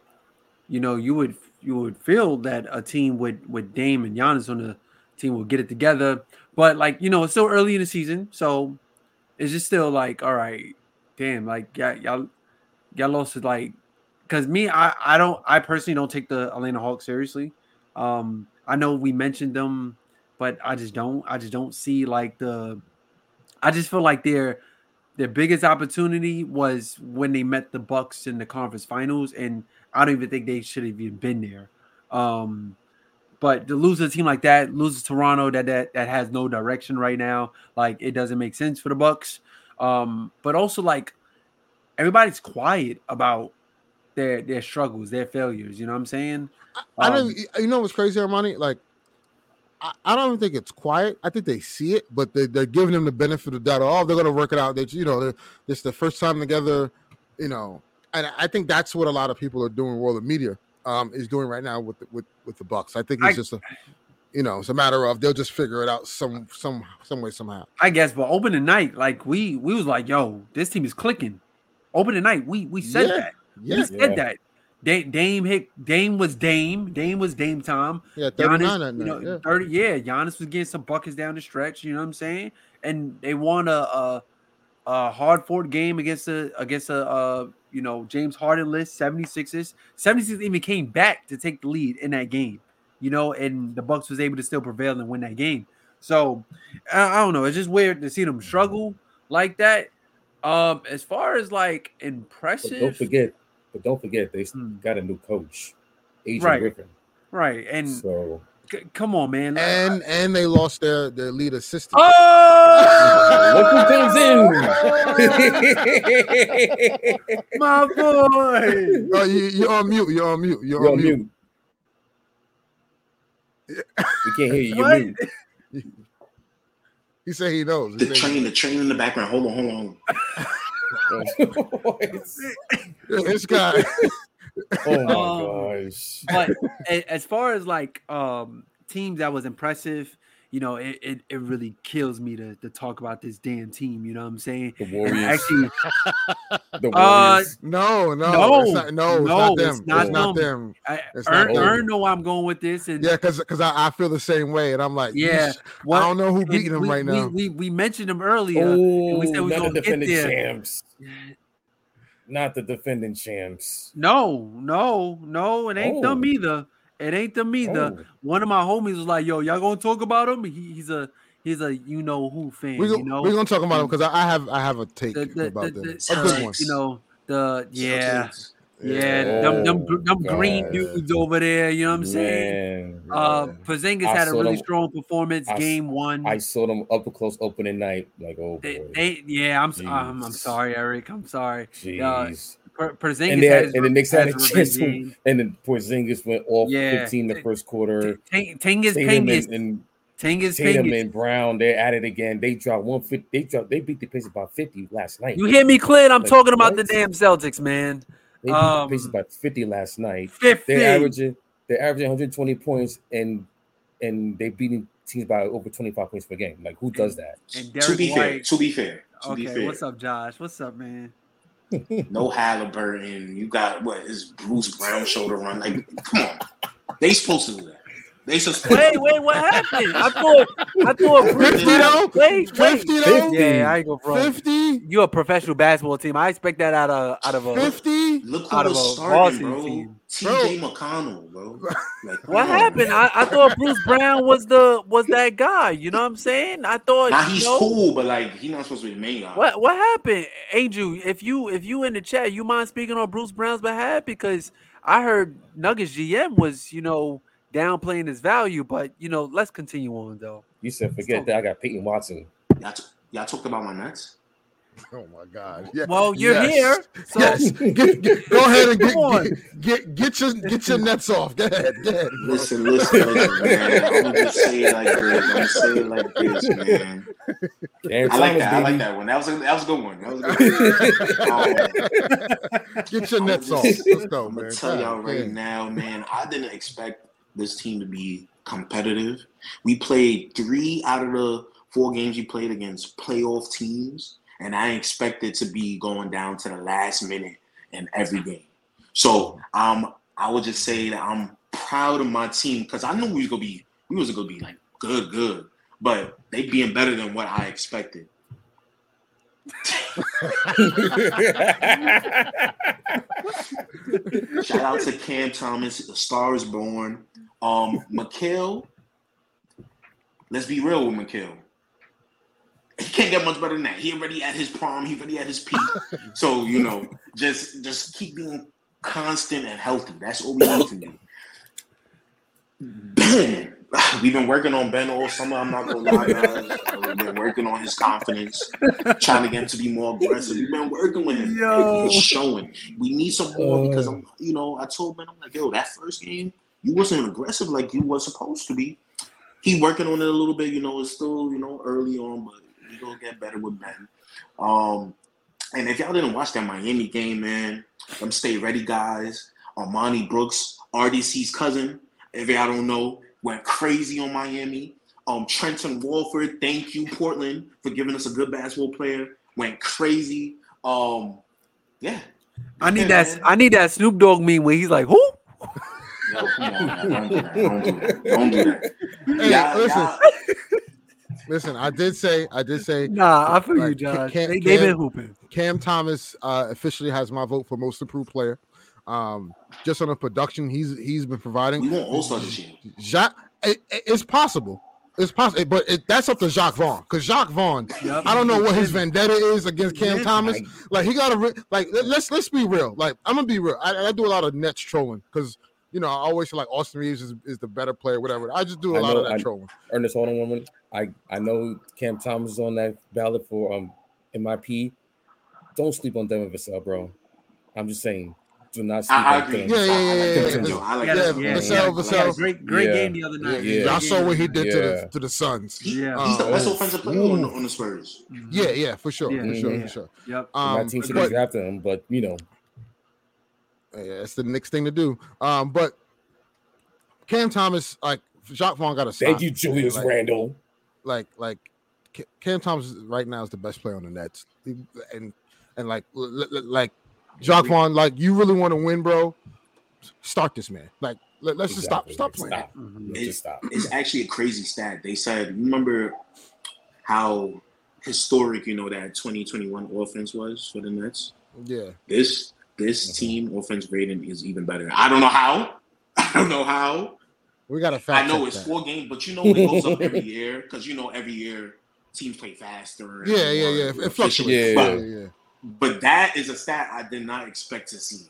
you know, you would you would feel that a team with with Dame and Giannis on the team will get it together, but like you know, it's still early in the season, so it's just still like, all right, damn, like y'all y'all, y'all lost to like, because me, I I don't, I personally don't take the Atlanta Hawks seriously. Um, I know we mentioned them, but I just don't, I just don't see like the, I just feel like they're their biggest opportunity was when they met the Bucks in the conference finals, and I don't even think they should have even been there. Um, but to lose a team like that, lose to Toronto that that that has no direction right now, like it doesn't make sense for the Bucks. Um, but also like everybody's quiet about their their struggles, their failures. You know what I'm saying? I don't. Um, You know what's crazy, Armani? Like, I, I don't even think it's quiet. I think they see it, but they, they're giving them the benefit of the doubt. Oh, they're going to work it out. That you know, they're, this is the first time together. You know, and I think that's what a lot of people are doing. World of media um, is doing right now with the, with with the Bucks. I think it's I- just a, you know, it's a matter of they'll just figure it out some some some way somehow. I guess, but opening night, like we we was like, yo, this team is clicking. Opening night, we we said Yeah, that. Yeah, We said Yeah. that. Dame, Dame hit Dame was Dame. Dame was Dame time. yeah, thirty nine Giannis, you know. Yeah. 30, yeah, Giannis was getting some buckets down the stretch, you know what I'm saying? And they won a a, a hard fought game against a against a uh you know James Harden list 76ers. 76 even came back to take the lead in that game, you know, and the Bucks was able to still prevail and win that game. So I, I don't know, it's just weird to see them struggle like that. Um, as far as like But impressive, don't forget, but don't forget, they Hmm. got a new coach, Adrian Right. Griffin. right? And So c- come on, man. like- And and they lost their their lead assistant. Oh, [laughs] look who comes in. [laughs] my boy. Oh, you, you're on mute. You're on mute. You're, You're on on mute. mute. We can't hear you. You're What? mute. He said he knows. He The said he train, the train in the background. Hold on, hold on. [laughs] oh knows. This guy. [laughs] my Um, gosh. But as far as like um teams that was impressive, you know, it, it, it really kills me to, to talk about this damn team. You know what I'm saying? The And Warriors. actually, [laughs] the uh, Warriors. No, no, No, it's not, no, it's not them. it's It's not not, them. them. I, It's not Ern, them. Ern know where I'm going with this, and Yeah, because because I, I feel the same way, and I'm like, Yeah, "Yeesh, what- I don't know who and beating them we, right we- now. We, we mentioned them earlier. Oh, we said we not the defending champs. Not the defending champs. No, no, no, it ain't them Oh. either. It ain't them either. Oh. One of my homies was like, "Yo, y'all gonna talk about him? He, he's a he's a you know who fan. we go, you know, we're gonna talk about him because I, I have I have a take the, the, about the, them. the- a good uh, one. you know the yeah Celtics. yeah them them, them green God. dudes over there. You know what I'm saying? Man, Uh, man. Porzingis had a really them- strong performance. I s- game one. I saw them up close opening night. Like, oh they, boy, they, yeah, I'm, s- I'm I'm Jeez. sorry, Eric. I'm sorry. jeez. Per- Porzingis and, they had had, his, and the Knicks had a [laughs] chance to, and then Porzingis went off Yeah. 15 the first quarter. T- Tingus Tatum Pingus and, and Tingus Tatum Pingus. and Brown, they're at it again. They dropped 150. They dropped. They beat the Pacers by 50 last night. You hear me, Clint? I'm Like, talking about the damn Celtics, man. They beat um, the Pacers by 50 last night. 50. They're averaging. They're averaging 120 points, and and they beating teams by over 25 points per game. Like, who does that? And To Derek be fair, White. to be fair, to be Okay, fair, what's up, Josh? What's up, man? No Halliburton. You got what is Bruce Brown shoulder run? Like, come on, they supposed to do that. They supposed to. Wait, wait, what happened? I thought, I thought, Bruce 50 Brown- though? Wait, wait. 50 though? Yeah, I ain't go front. 50? You're a professional basketball team. I expect that out of out of a. 50? Look who Out of was a starting, bro. team. T.J. McConnell, bro. [laughs] Like, What come happened? I, I thought Bruce Brown was the was that guy. You know what I'm saying? I thought. Nah, you he's know, cool, but like he's not supposed to be the main guy. What what happened, Angel? If you if you in the chat, you mind speaking on Bruce Brown's behalf because I heard Nuggets GM was you know downplaying his value, but you know let's continue on though. You said forget that. I got Peyton Watson. Y'all, t- y'all talked about my nuts. [laughs] Oh my God! Yeah. Well, you're Yes. here, so yes. [laughs] Get, get- go ahead and get, on. get, get get your get your nets off. Go ahead. Go ahead. Listen, listen, listen, man. [laughs] I'm gonna just say it like this. I'm gonna say it like this, man. Cam I like Thomas, that. I like that one. That was a, that was a good one. That was a good one. Um, Get your I'm nets just- off. Let's go, I'm man. gonna tell y'all God now, man. I didn't expect this team to be competitive. We played three out of the four games we played against playoff teams, and I expected to be going down to the last minute in every game. So um, I would just say that I'm proud of my team because I knew we was gonna be we was gonna be like good, good, but they being better than what I expected. [laughs] Shout out to Cam Thomas, The Star is Born. Um, Mikal, let's be real with Mikal. He can't get much better than that. He already at his prom, He already at his peak. [laughs] So you know, just just keep being constant and healthy. That's all we need from you. Ben, [sighs] we've been working on Ben all summer. I'm not gonna lie, guys. We've been working on his confidence, trying to get him to be more aggressive. We've been working with him. Yo. He's showing. We need some more because I'm, you know, I told Ben, I'm like, yo, that first game, you wasn't aggressive like you was supposed to be. He working on it a little bit, you know, it's still, you know, early on, but we gonna get better with Ben. Um, and if y'all didn't watch that Miami game, man, them stay ready guys. Armoni Brooks, RDC's cousin, if y'all don't know, went crazy on Miami. Um, Trendon Watford, thank you, Portland, for giving us a good basketball player. Went crazy. Um, yeah. I need Yeah, that. man. I need that Snoop Dogg meme where he's like, "Who?" Yo, come on, man. Don't do that. Don't do that. [laughs] Don't do that. Hey, Y'all- listen, y'all- [laughs] listen. I did say, I did say, Nah, I feel you, Like, Josh. can't- they, they been can't- hooping. Cam Thomas uh, officially has my vote for most improved player. Um, just on the production he's he's been providing. we want All Star this year. Jacque, it, it- it's possible. It's possible, but it, that's up to Jacque Vaughn because Jacque Vaughn. Yep. I don't know what his vendetta is against Cam Yeah. Thomas. I- Like he got a re- like let- let's let's be real. Like I'm gonna be real. I, I do a lot of Nets trolling because you know I always feel like Austin Reaves is, is the better player, whatever. I just do a I lot know- of that I- trolling. Ernest, hold on one minute. I, I know Cam Thomas is on that ballot for um MIP. Don't sleep on Devin Vassell, bro. I'm just saying. Do not sleep I, I on agree. Devin Yeah, yeah, I, I like yeah, that yeah, too. yeah. I like Yeah, that. yeah, too. Vassell, Vassell. great, great Yeah. game the other night. yeah. Yeah. Y'all saw what he did to the to the Suns. He- Yeah. He's the Uh, best oh, offensive player on the, on the Spurs. Yeah, yeah, for sure, Yeah, for sure, yeah. for sure. Yep. My Um, team should but- have drafted him, but you know, Yeah, that's the next thing to do. Um, but Cam Thomas, like Jacque Vaughn, got a thank you, Julius like, Randle. Like, like Cam Thomas right now is the best player on the Nets, and and like l- l- like Jacque Vaughn, like you really want to win, bro? Start this man. Like, let, us just stop, stop playing. Stop. Mhm. Let's stop. It's actually a crazy stat. They said, remember how historic, you know, that 2021 offense was for the Nets? Yeah, This this Mhm. team offense rating is even better. I don't know how. [laughs] I don't know how. we got to I know it's that. four games, but you know it goes up every year because you know every year teams play faster. Yeah, yeah, yeah. It fluctuates. Yeah, Yeah, yeah, yeah. But that is a stat I did not expect to see.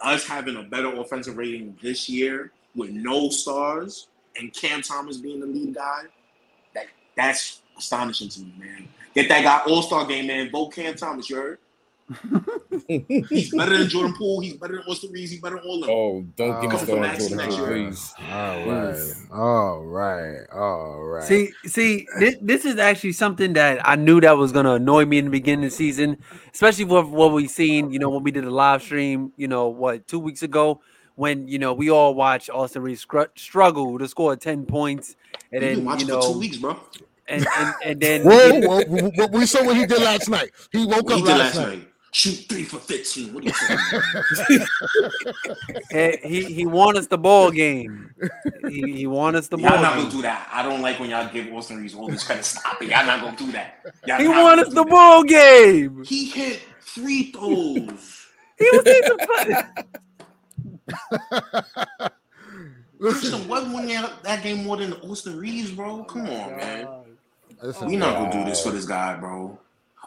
Us having a better offensive rating this year with no stars and Cam Thomas being the lead guy, that that's astonishing to me, man. Get that guy All Star game, man. Vote Cam Thomas. You heard? He's [laughs] better than Jordan Poole. He's better than Austin Reaves. He's better than all of them. oh, don't oh, get me Oh, started on Maxey Jordan Poole, year. please. All right, all right, all right. See, see, this, this is actually something that I knew that was gonna annoy me in the beginning of the season, especially with what we've seen. You know, when we did a live stream, you know, what two weeks ago, when you know we all watched Austin Reaves scr- struggle to score ten points, and You've then watching you for two weeks, bro. and and, and then Whoa, whoa, whoa, whoa, we saw what he did last night. He woke What he up did last last night. night. Shoot three for 15. What are you talking about? [laughs] eh, he he won us the ball game. He, he won us the Y'all ball not gonna game. do that. I don't like when y'all give Austin Reaves all this credit. Stop it. Y'all not gonna do that. Y'all He not won us the that. ball game. He hit free throws. He was even [laughs] Christian [laughs] Listen, Webb won that, that game more than Austin Reaves, bro. Come on, man. listen, We not gonna do this for this guy, bro.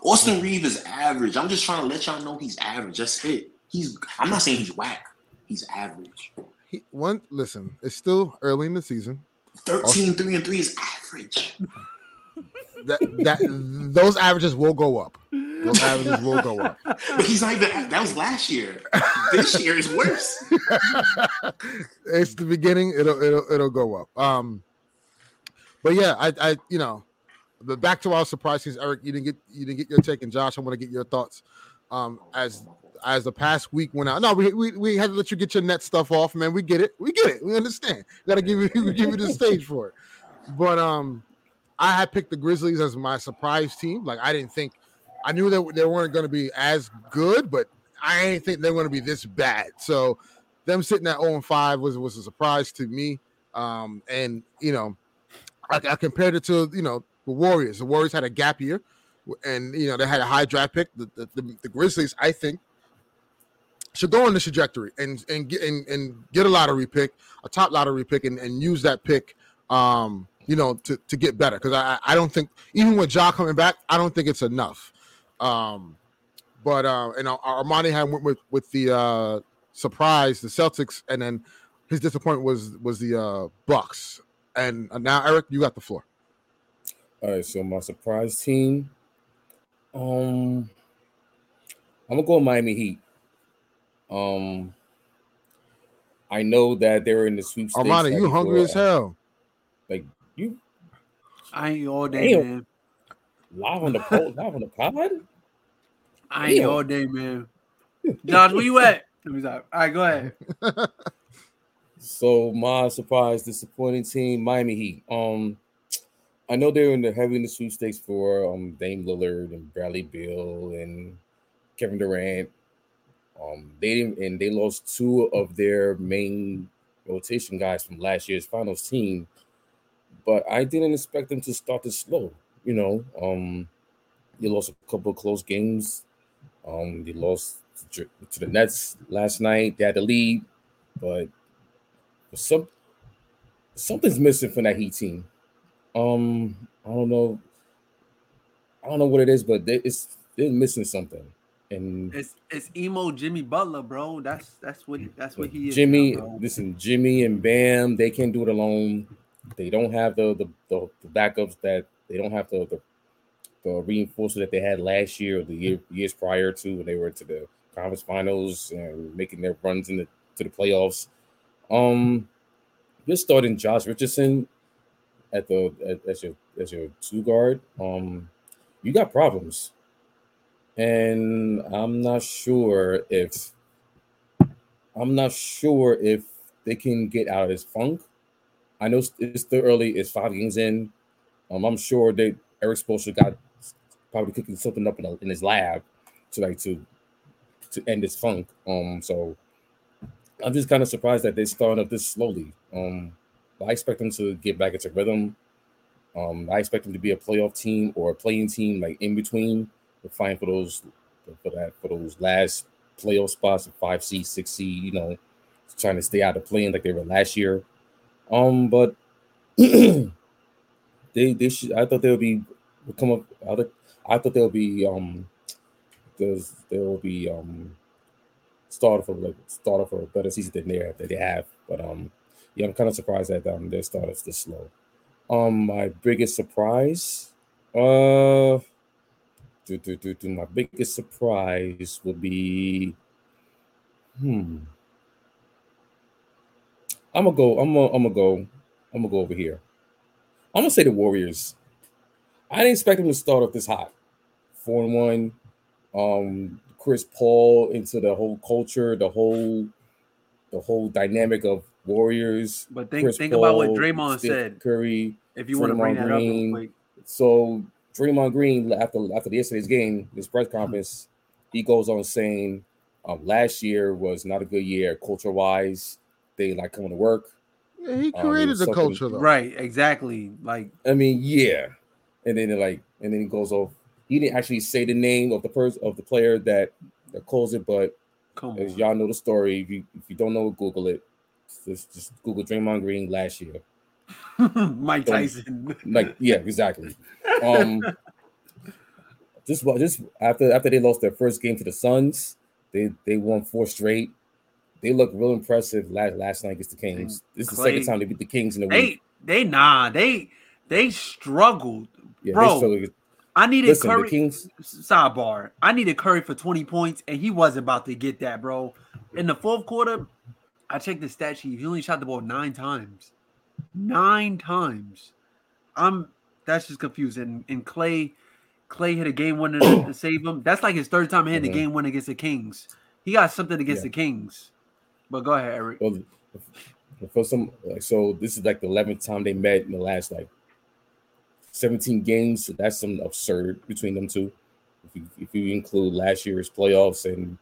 Austin Reaves is average. I'm just trying to let y'all know he's average. That's it. He's. I'm not saying he's whack. He's average. he, one. Listen, it's still early in the season. 13, 3 and 3 is average. That that those averages will go up. those [laughs] averages will go up. But he's not even. That was last year. This year is worse. [laughs] it's the beginning. It'll it'll it'll go up. Um, but yeah, I I you know, the back to our surprise surprises, Eric. You didn't get you didn't get your take, and Josh, I want to get your thoughts. Um, as as the past week went out. No, we, we we had to let you get your net stuff off, man. We get it. We get it. We understand. Got to give you [laughs] give you the stage for it. But um, I had picked the Grizzlies as my surprise team. Like I didn't think, I knew that they weren't going to be as good, but I didn't think they were going to be this bad. So them sitting at 0 and 5 was was a surprise to me. Um, and you know, I, I compared it to you know the Warriors. The Warriors had a gap year, and you know they had a high draft pick. The, the, the, the Grizzlies, I think, should go on this trajectory and and get and, and get a lottery pick, a top lottery pick, and, and use that pick, um, you know, to, to get better. Because I I don't think even with Ja coming back, I don't think it's enough. Um, but uh, and Armani had went with with the uh, surprise, the Celtics, and then his disappointment was was the uh, Bucks. And uh, now, Eric, you got the floor. All right, so my surprise team, um, I'm gonna go with Miami Heat. Um, I know that they're in the sweepstakes. Armani, you hungry as hell. Like you I ain't all day, Damn. man. live on the pod, [laughs] live on the pod. I ain't Damn. all day, man. Josh, where you at? Let me stop. All right, go ahead. [laughs] So my surprise, disappointing team, Miami Heat. Um, I know they're in the sweepstakes for um Dame Lillard and Bradley Beal and Kevin Durant. Um, they and they lost two of their main rotation guys from last year's finals team, but I didn't expect them to start this slow. You know, um, they lost a couple of close games. Um, they lost to to the Nets last night. They had the lead, but some something's missing from that Heat team. Um, I don't know. I don't know what it is, but they, it's they're missing something. And It's it's emo Jimmy Butler, bro. That's that's what that's what he is. Jimmy, now, listen, Jimmy and Bam, they can't do it alone. They don't have the the, the, the backups that they don't have the, the the reinforcement that they had last year or the year years prior to when they were to the conference finals and making their runs in the to the playoffs. Um, you're starting Josh Richardson at the at, as your as your two guard. Um, you got problems, and I'm not sure if I'm not sure if they can get out of this funk. I know it's- still early. It's five games in. Um, I'm sure that Erik Spoelstra got probably cooking something up in, a, in his lab to like to to end this funk. Um, so I'm just kind of surprised that they're starting up this slowly. Um, I expect them to get back into rhythm. Um, I expect them to be a playoff team or a playing team, like in between, to fight for those for that for those last playoff spots, five seed, six seed. You know, trying to stay out of playing like they were last year. Um, but [clears throat] they they should. I thought they would be come up. I thought, I thought they'll be um. There's there will be um started for like started for a better season than they that they have. But um, yeah, I'm kind of surprised that um their start is this slow. Um, my biggest surprise, uh, do, do, do, do, my biggest surprise would be, hmm. I'm gonna go. I'm gonna. I'm gonna go. I'm gonna go over here. I'm gonna say the Warriors. I didn't expect them to start off this hot, four and one. Um, Chris Paul into the whole culture, the whole, the whole dynamic of Warriors. But think Chris think about what Paul, Draymond Steph said. Curry. If you want to bring Draymond that up real Green. quick. So Draymond Green after after yesterday's game, this press conference, he goes on saying, um, last year was not a good year culture wise. They like coming to work. Yeah, he Um, created the culture though. Right, exactly. Like I mean, yeah. And then like, and then he goes off. He didn't actually say the name of the person of the player that that calls it, but come as on. y'all know the story. If you if you don't know, Google it. Just just Google Draymond Green last year. [laughs] Mike Tyson. [laughs] Like, yeah, exactly. Um [laughs] just just after after they lost their first game to the Suns, they they won four straight. They look real impressive last last night against the Kings. This is the second time they beat the Kings in a week. They they nah, they they struggled. Yeah, bro. they struggled. I needed Listen, the Curry. Kings. Sidebar. I needed Curry for 20 points, and he wasn't about to get that, bro. In the fourth quarter, I checked the stat sheet. He only shot the ball nine times. Nine times. I'm that's just confusing. And Klay, Klay hit a game winner to, to save him. That's like his third time hitting Mhm. the game winner against the Kings. He got something against Yeah. the Kings. But go ahead, Eric. Well, first time, like, so this is like the eleventh time they met in the last like seventeen games. So that's some absurd between them two. If you, if you include last year's playoffs and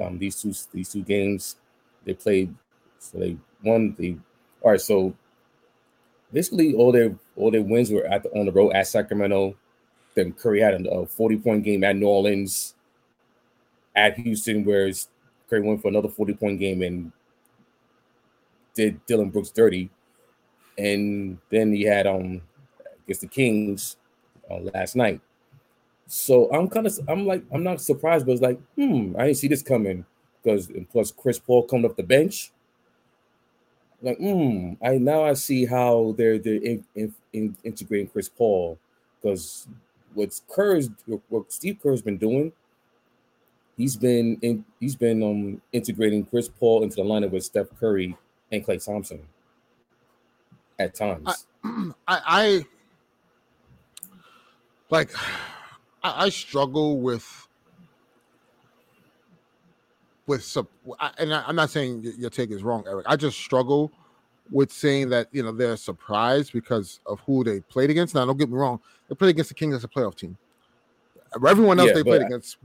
um, these two these two games, they played. So they won the. All right, so basically all their all their wins were at the, on the road at Sacramento. Then Curry had a forty point game at New Orleans, at Houston, whereas Curry went for another 40 point game and did Dillon Brooks dirty. And then he had um against the Kings uh, last night. So I'm kind of I'm like I'm not surprised, but it's like hmm I didn't see this coming because plus Chris Paul coming up the bench. Like hmm I now I see how they're they're in, in, in integrating Chris Paul because what Kerr's what Steve Kerr's been doing he's been in, he's been um integrating Chris Paul into the lineup with Steph Curry and Klay Thompson at times. [clears throat] I, I like I, I struggle with with and I'm not saying your take is wrong, Eric. I just struggle with saying that you know they're surprised because of who they played against. Now, don't get me wrong; they played against the Kings as a playoff team. Everyone else Yeah, they played I- against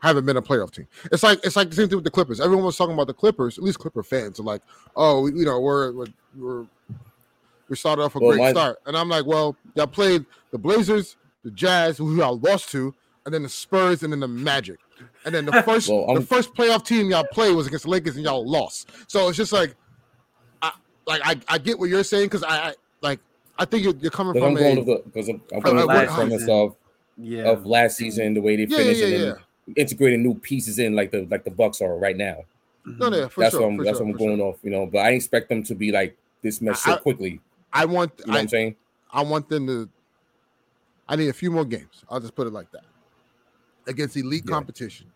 haven't been a playoff team. It's like it's like the same thing with the Clippers. Everyone was talking about the Clippers. At least Clipper fans are like, oh, you know, we're we're, we're we started off a Well, great my- start, and I'm like, well, y'all played the Blazers, the Jazz, who y'all lost to, and then the Spurs, and then the Magic, and then the [laughs] first Well, the first playoff team y'all played was against the Lakers, and y'all lost. So it's just like, I like I, I get what you're saying because I, I like I think you're, you're coming Because I'm from going a with the because I'm, I'm from going with last season. of, Yeah. of last season, the way they yeah, finished, yeah, and yeah, then integrating new pieces in like the like the Bucks are right now. No, no, for that's sure. what I'm for that's sure, what I'm for sure. going off, you know. But I expect them to be like this mess so quickly. I want You know what I'm saying? I want them to. I need a few more games. I'll just put it like that. Against elite Yeah. competition.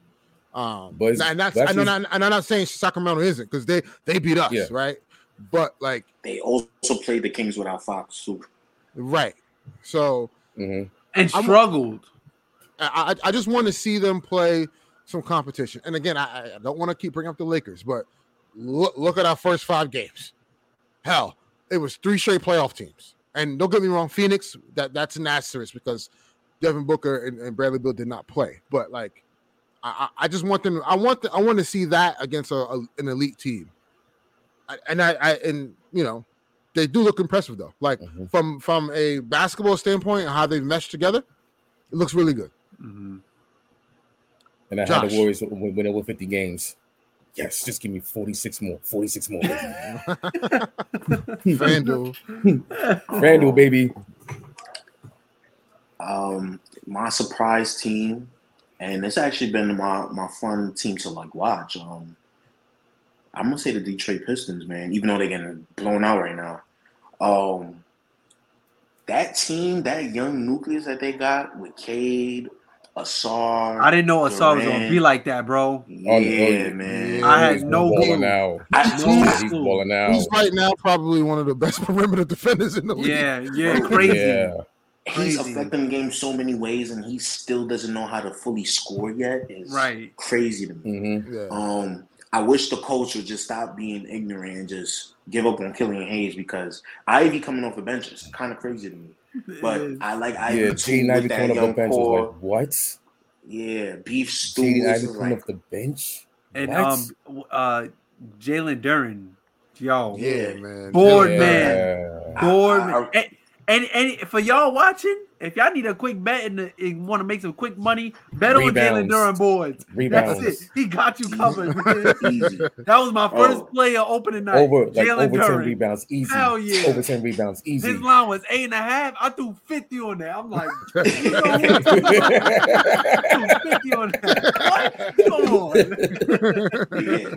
Um, But and that's but I know, actually- not, and I'm not saying Sacramento isn't because they they beat us, Yeah. right? But like, They also played the Kings without Fox too. right. So hmm and I'm- struggled. I, I I just want to see them play some competition. And again, I, I don't want to keep bringing up the Lakers, but look look at our first five games. Hell, it was three straight playoff teams. And don't get me wrong, Phoenix that that's an asterisk because Devin Booker and, and Bradley Beal did not play. But like, I, I I just want them. I want the, I want to see that against a, a- an elite team. I, and I, I and you know they do look impressive though. Like Mhm. from from a basketball standpoint and how they've meshed together, it looks really good. Mhm. And I had the Warriors win, win over 50 games. Yes, just give me 46 more, 46 more. [laughs] [laughs] FanDuel. FanDuel, baby. Um, my surprise team, and it's actually been my my fun team to like watch. Um, I'm gonna say the Detroit Pistons, man. Even though they're getting blown out right now, um, that team, that young nucleus that they got with Cade, Ausar, I didn't know Ausar was gonna be like that, bro. yeah, Oh, yeah. man. I had no balling clue. out. I, No He's clue. balling out. He's right now probably one of the best [laughs] perimeter defenders in the league. Yeah, yeah, crazy. Yeah. He's affecting the game so many ways, and he still doesn't know how to fully score yet. Is Right. crazy to me. hmm Yeah. Um, I wish the coach would just stop being ignorant and just give up on Killian Hayes because Ivey coming off the bench is kind of crazy to me. But I like Ivey Yeah, too Jaden with Ivey that coming off the young bench was core. like, what? yeah, beef stew Jaden is Ivey coming like off the bench? and What? um, uh, Jalen Duren, yo, Yeah, man. Board Yeah. man. Yeah. board, I- I- and, and for y'all watching, if y'all need a quick bet and, and want to make some quick money, bet on Jalen Rebounds. Duren boards. Rebounds. That's it. He got you covered. [laughs] easy. that was my first Oh. player opening night. Over like Jalen over 10 rebounds. Easy. Hell yeah. Over 10 rebounds. Easy. His line was eight and a half. I threw 50 on that. I'm like, [laughs] you know what? I threw 50 on that. What? Come on. [laughs] Yeah,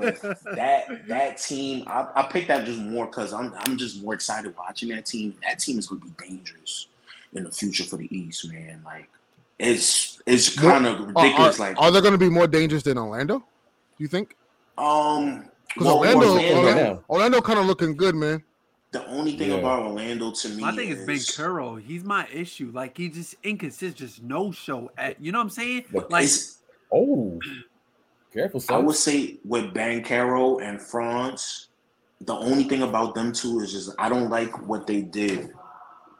that that team, I, I picked that just more because I'm I'm just more excited watching that team. That team is going to be dangerous in the future for the East, man. Like it's it's kind of ridiculous. are- like, are they going to be more dangerous than Orlando? Do you think? um, Because well, Orlando, Orlando- Orlando. Orlando kind of looking good, man. the only thing Yeah. about Orlando to me, I think it's Big is- Curl. He's my issue. Like he just inconsistent, just no show. At you know what I'm saying? But Like Oh, careful, I would say with Banchero and Franz, the only thing about them two is just I don't like what they did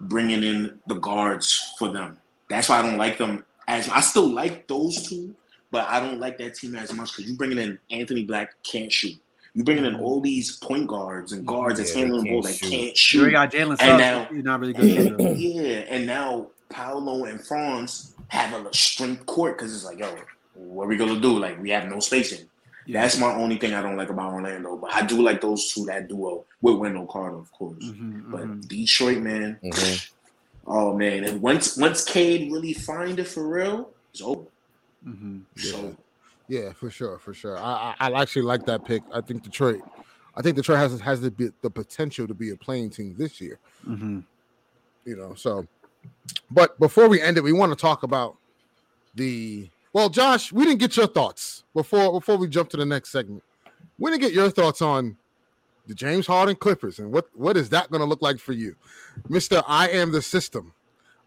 bringing in the guards for them. That's why I don't like them as I still like those two, but I don't like that team as much because you bringing in Anthony Black can't shoot. You bringing in all these point guards and guards that's Yeah, they handling the ball can't that shoot. can't you already shoot. got Jalen And Suggs. now- He's not really good. either. [laughs] Yeah, and now Paolo and Franz have a strength court because it's like, yo, what are we gonna do? Like we have no spacing. Yeah. That's my only thing I don't like about Orlando. But I do like those two, that duo with Wendell Carter, of course. Mhm, But mhm. Detroit, man, Mhm. oh man, and once once Cade really find it for real, it's over. Mhm. So Yeah, for sure, for sure. I, I I actually like that pick. I think Detroit, I think Detroit has has the be- the potential to be a playing team this year. Mhm. You know, so. But before we end it, we want to talk about the. Well, Josh, we didn't get your thoughts before before we jump to the next segment. We didn't get your thoughts on the James Harden Clippers and what what is that going to look like for you, Mister? I am the system.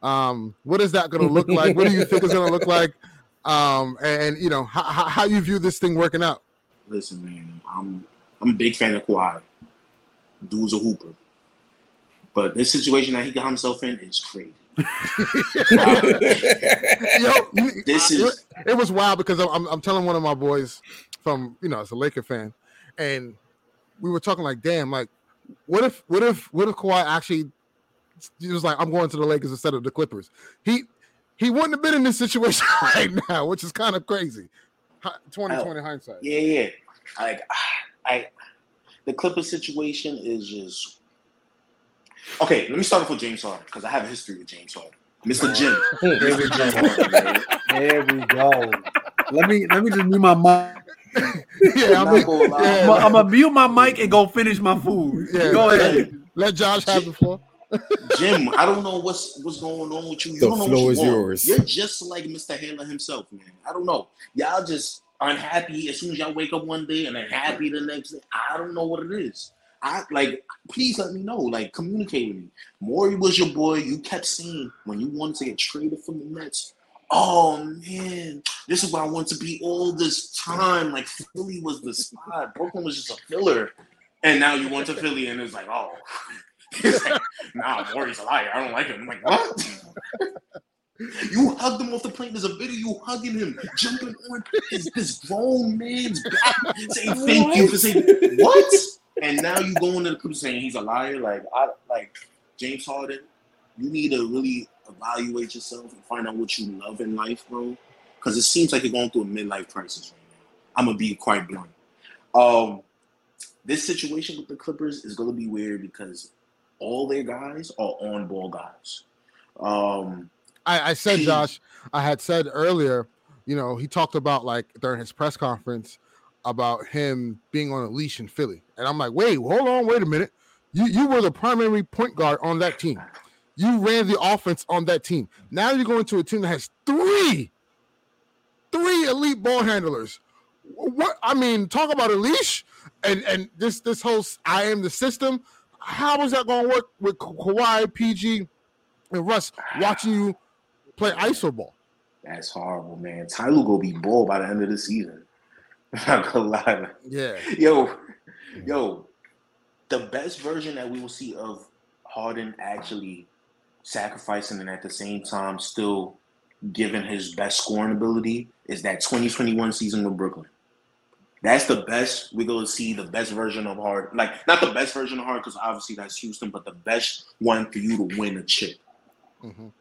Um, what is that going to look like? what do you think it's going to look like? Um, and, you know how, how how you view this thing working out. listen, man, I'm I'm a big fan of Kawhi. Dude's a hooper. But this situation that he got himself in is crazy. [laughs] Yo, This is- it, it was wild because I'm, I'm telling one of my boys from you know as a Laker fan, and we were talking like, damn, like what if what if what if Kawhi actually he was like, I'm going to the Lakers instead of the Clippers. He he wouldn't have been in this situation [laughs] right now, which is kind of crazy. Hi- 2020 hindsight. Yeah, yeah. Like I the Clipper situation is just okay. Let me start off with James Harden because I have a history with James Harden, Mr. Jim. [laughs] There we go. Harden. There we go. Let me let me just mute my mic. [laughs] yeah, I Not mean, gonna lie. yeah, I'm gonna mute my mic and go finish my food. Yeah. Go ahead. let Josh have the floor. Jim, I don't know what's what's going on with you. You The don't know floor what is you want. yours. You're just like Mr. Handler himself, man. I don't know. Y'all just unhappy as soon as y'all wake up one day and then happy the next day. I don't know what it is. I like please let me know. Like communicate with me. Morey was your boy. You kept saying when you wanted to get traded from the Nets. Oh man, this is where I want to be all this time. Like Philly was the spot. Brooklyn was just a filler. And now you went to Philly and it's like, oh, [laughs] it's like, nah, Morey's a liar. I don't like him. I'm like, what? [laughs] you hugged him off the plane. There's a video you hugging him, jumping on his, this grown man's back, saying thank you for saying what? And now you go into the clip saying he's a liar. Like, I like James Harden. You need to really evaluate yourself and find out what you love in life, bro. Because it seems like you're going through a midlife crisis right now. I'm gonna be quite blunt. Um, this situation with the Clippers is gonna be weird because all their guys are on ball guys. Um, I, I said, He- Josh, I had said earlier, you know, he talked about like during his press conference about him being on a leash in Philly. And I'm like, wait, hold on, wait a minute. You you were the primary point guard on that team. You ran the offense on that team. Now you're going to a team that has three, three elite ball handlers. What I mean, talk about a leash and and this this whole I am the system. How is that going to work with Ka- Kawhi, PG, and Russ watching you play iso ball? that's horrible, man. Tyler gonna be ball by the end of the season. [laughs] I'm not gonna lie. Yeah, Yo, yo, the best version that we will see of Harden actually sacrificing and at the same time still giving his best scoring ability is that 2021 season with Brooklyn. That's the best we're gonna see the best version of Harden. Like not the best version of Harden because obviously that's Houston, but the best one for you to win a chip. Mhm.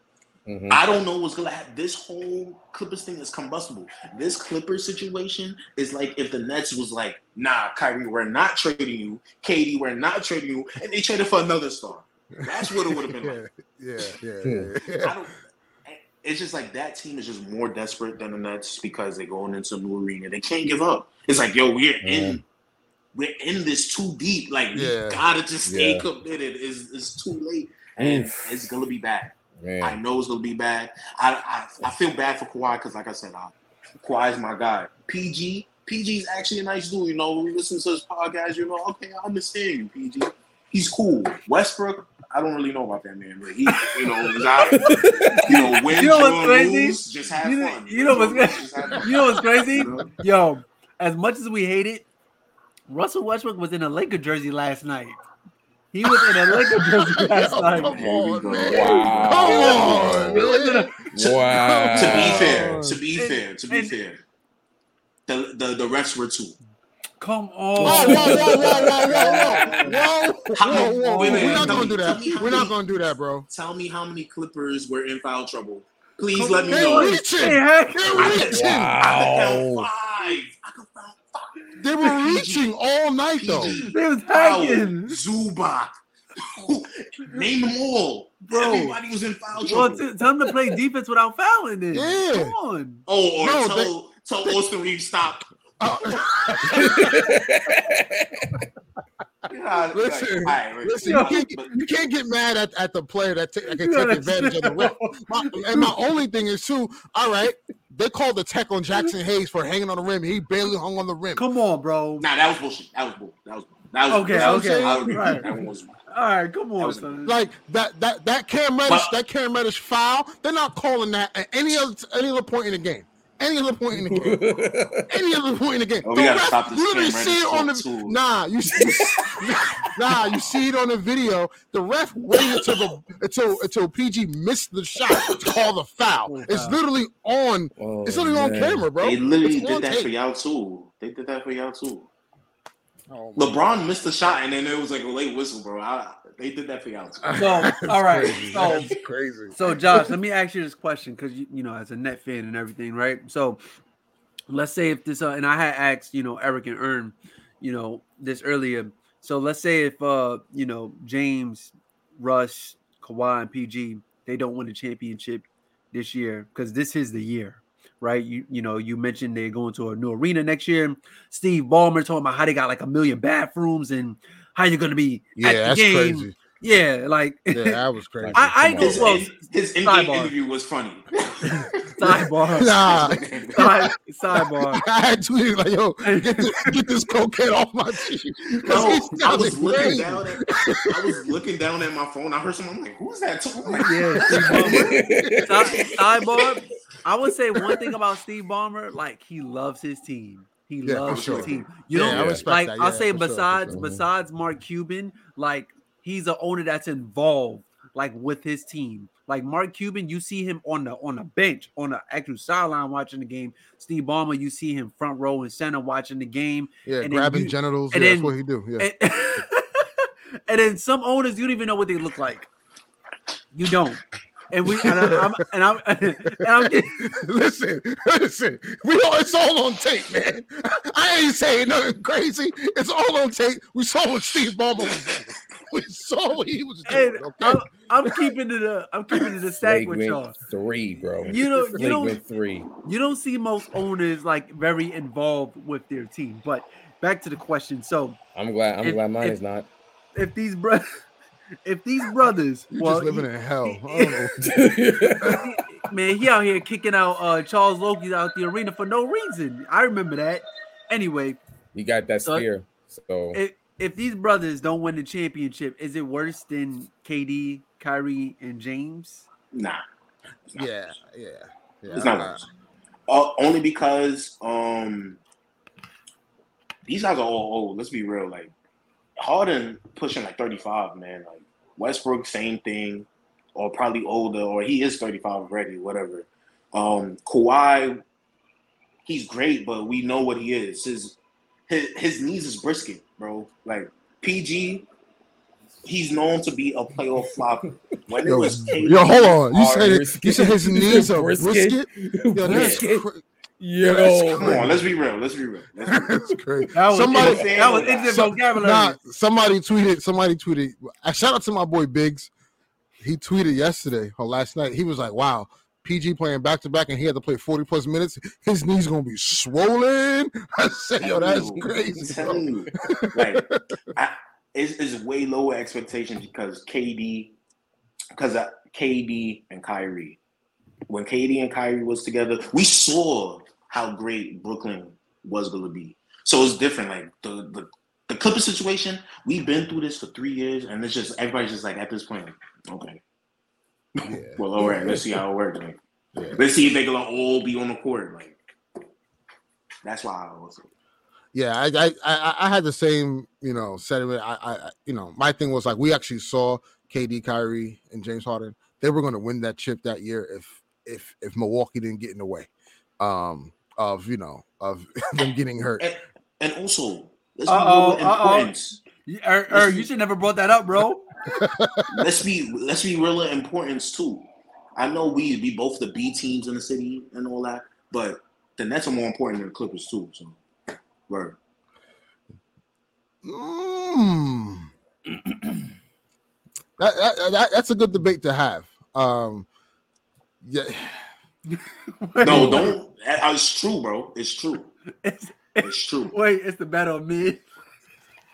Mhm. I don't know what's gonna happen. This whole Clippers thing is combustible. This Clippers situation is like if the Nets was like, nah, Kyrie, we're not trading you. KD, we're not trading you, and they traded for another star. That's what it would have been like. [laughs] yeah, yeah, Hmm. yeah, I yeah. don't. It's just like that team is just more desperate than the Nets because they're going into a new arena. They can't give up. It's like, yo, we're in, we're in this too deep. Like Yeah. we gotta just stay Yeah. committed. It's, it's too late, and Oof. it's gonna be bad. I know it's gonna be bad. I I, I feel bad for Kawhi because, like I said, uh, Kawhi is my guy. PG, PG's actually a nice dude. You know, we listen to his podcast. You know, okay, I understand you, PG. He's cool. Westbrook, I don't really know about that man, but he, you know, out. You know, [laughs] win, You know what's crazy? lose, just have You know- fun. you know what's crazy? You know what's crazy? Yo, as much as we hate it, Russell Westbrook was in a Laker jersey last night. He was in a Laker [laughs] jersey last Yo, night. come on, man. Wow. Come on, He man. a- To, Wow. to be fair, to be And- fair, to be and- fair, the, the the refs were too. Come on. whoa, whoa, whoa, whoa, whoa, whoa, How- whoa, whoa. wait, wait, We're not gonna me- do that. We're not gonna do that, bro. Tell me how many Clippers were in foul trouble. Please Come let me They're know. reaching. They're I could, reaching. I could count Wow. five. I could count five. They were [laughs] reaching all night, though. [laughs] They was Powell, hacking. Zubac. [laughs] Name them all. Bro. Everybody was in foul Well, trouble. t- tell him to play defense without fouling then. Yeah. Come on. oh, or No, tell, tell Austin Reaves stop. Uh, Listen, all right, right. Listen, you can't, get, you can't get mad at, at the player that, ta- that can take advantage of the ref. My, and my only thing is too. All right, they called the tech on Jaxson Hayes for hanging on the rim. He barely hung on the rim. Come on, bro. Nah, that was bullshit. That was bull. That was bull. That was Okay, that was- okay, that was- right. That one was All right, come on, was- son. Like that that that Cam Reddish But- that Cam Reddish foul. They're not calling that at any other any other point in the game. Any other point in the game. [laughs] Any other point in the game. Oh, The gotta ref literally Cam see it on the talk, nah. You see, [laughs] nah. You see it on the video. The ref waited until the until until PG missed the shot to call the foul. Oh, It's literally on. Oh, It's literally on camera, bro. They literally did that tape. for y'all too. They did that for y'all too. Oh, LeBron missed the shot and then it was like a late whistle, bro. I, they did that for y'all. [laughs] So, all right. crazy. So, That's crazy. so Josh, let me ask you this question because you, you know, as a net fan and everything, right? So, let's say if this, uh, and I had asked, you know, Eric and Earn, you know, this earlier. So let's say if, uh, you know, James, Russ, Kawhi, and PG, they don't win a championship this year because this is the year, right? You, you know, you mentioned they're going to a new arena next year. Steve Ballmer talking about how they got like a million bathrooms and how you're going to be Yeah, at the that's game. crazy. Yeah, like Yeah, that was crazy. [laughs] I, I Come go. His, well. in- his in-game interview was funny. [laughs] Sidebar. [laughs] Nah. Side, sidebar. I had tweeted like, "Yo, get this, get this cocaine off my team." 'Cause No, I was looking crazy. down at I was looking down at my phone. I heard someone I'm like, "Who's that?" talking?" I'm like, Yeah, Steve Ballmer. Side- sidebar. I would say one thing about Steve Ballmer, like he loves his team. He Yeah, loves sure. his team. You Yeah, know, I respect like that. I'll say besides sure. besides Mark Cuban, like he's an owner that's involved like with his team. Like Mark Cuban, you see him on the on the bench, on the actual sideline watching the game. Steve Ballmer, you see him front row and center watching the game. Yeah, And grabbing you- genitals. and Yeah, then- that's what he do. Yeah. And, [laughs] and then some owners, you don't even know what they look like. You don't. And we and, I, I'm and I'm [laughs] and I'm getting, [laughs] listen, listen. We all, it's all on tape, man. I ain't saying nothing crazy. It's all on tape. We saw what Steve Ballmer was doing. We saw what he was doing. Okay. I'm, I'm keeping it a I'm keeping it a stack with y'all. Three, bro. You know, you don't three. you don't see most owners like very involved with their team. But back to the question. So I'm glad. I'm If- glad mine if- is not. if these bro [laughs] if these brothers You well, just living he- in hell. he- I don't know. [laughs] [laughs] man, he out here kicking out uh Charles Oakley out the arena for no reason. I remember that. Anyway, you got that So- spear. So if if these brothers don't win the championship, is it worse than KD, Kyrie, and James? Nah, Yeah, yeah, yeah. It's not I- worse. uh, only because um these guys are all old. Let's be real. Like Harden pushing like 35, man. Like Westbrook, same thing, or probably older, or he is 35 already, whatever. Um Kawhi, he's great, but we know what he is. His his, his knees is brisket, bro. Like PG, he's known to be a playoff flopper. When it Yo, was yo, hold on. You Hard said it, you said his [laughs] knees are brisket? brisket. Yo, that's, Brisket. cra- Yo, Come on, let's be real. Let's be real. Let's be real. that's crazy. That was Somebody, that was interesting some- vocabulary. Nah, somebody tweeted. Somebody tweeted. I shout out to my boy Biggs. He tweeted yesterday or last night. He was like, "Wow, PG playing back to back, and he had to play forty plus minutes. His knees gonna be swollen." [laughs] I said, "Yo, that's I'm crazy." bro." telling you. Like, I, it's, it's way lower expectations because KD, because uh, KD and Kyrie. When KD and Kyrie was together, we saw how great Brooklyn was going to be. So it's different. Like the the the Clipper situation, we've been through this for three years, and it's just everybody's just like at this point, like, okay, Yeah. well, all right, let's see how it works. Like, Yeah. let's see if they can all be on the court. Like, that's why I was. Yeah, I, I I I had the same you know sentiment. I, I I- you know my thing was like we actually saw KD, Kyrie, and James Harden. They were going to win that chip that year if if if Milwaukee didn't get in the way um of you know of [laughs] them getting hurt. And, and also, let's Uh-oh, be real uh-oh. You- Er, er, you should never brought that up, bro. [laughs] [laughs] let's be let's be real in importance too. I know we be both the B teams in the city and all that, but the Nets are more important than the Clippers too. So, word. Mm. [clears throat] that, that, that that's a good debate to have. Um, yeah, [laughs] No, don't. uh, It's true, bro. It's true. It's, It's true. [laughs] wait, it's the battle of mid.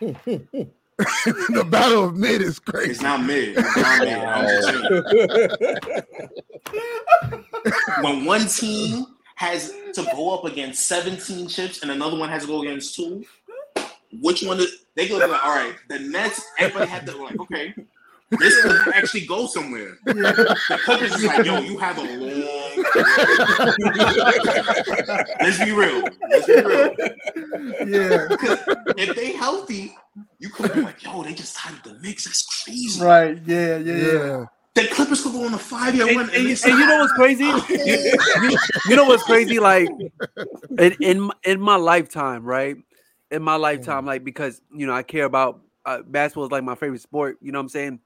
[laughs] the battle of mid is It's crazy. not mid. It's not mid. I'm just. When one team has to go up against 17 chips and another one has to go against two, which one is they go like, all right, the Nets, everybody had to like, okay, this could actually go somewhere. The Clippers is like, yo, you have a long Let's be real. Let's be real. Yeah, Because if they healthy, you could be like, yo, they just tied up the mix. That's crazy. right. Yeah, yeah, yeah. Yeah, The Clippers could go on a five year And, run. and, And, you- and you know what's crazy? You, you- you know what's crazy? Like in in my- in my lifetime, right? In my lifetime, like because you know I care about uh, basketball is like my favorite sport. You know what I'm saying?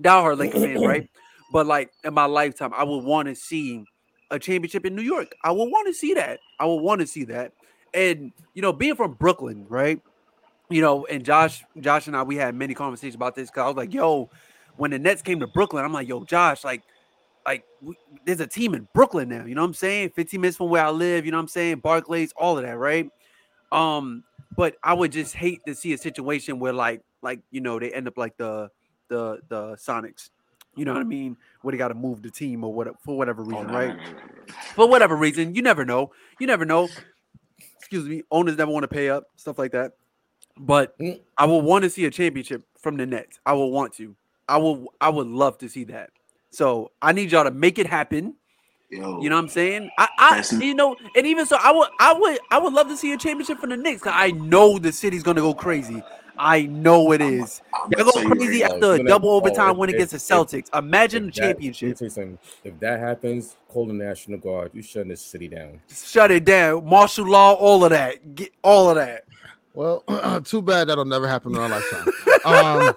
Diehard Laker fan, right? But like in my lifetime, I would want to see a championship in New York. I would want to see that. I would want to see that. And you know, being from Brooklyn, right? You know, and Josh, Josh and I, we had many conversations about this because I was like, "Yo, when the Nets came to Brooklyn, I'm like, yo, Josh, like, like we, there's a team in Brooklyn now. You know what I'm saying? 15 minutes from where I live. You know what I'm saying? Barclays, all of that, right? Um, but I would just hate to see a situation where, like, like you know, they end up like the the the Sonics. You know what I mean? Where they got to move the team or what for whatever Oh, reason, no, right? For whatever reason, you never know. You never know. Excuse me. Owners never want to pay up, stuff like that. But Mm. I will want to see a championship from the Nets. I will want to. I will. I would love to see that. So I need y'all to make it happen. Yo, You know what I'm saying? I, I you know, and even so, I would, I would, I would love to see a championship from the Knicks. 'cause I know the city's gonna go crazy. I know it is. I'm Y'all gonna go tell you crazy after a even if- double oh, overtime if- win if- against the if- Celtics. Imagine the If that- championship. tell you. If that happens, call the National Guard. You shutting this city down. Shut it down. Martial law, all of that. Get all of that. well, [clears throat] too bad that'll never happen in our lifetime. [laughs] Um,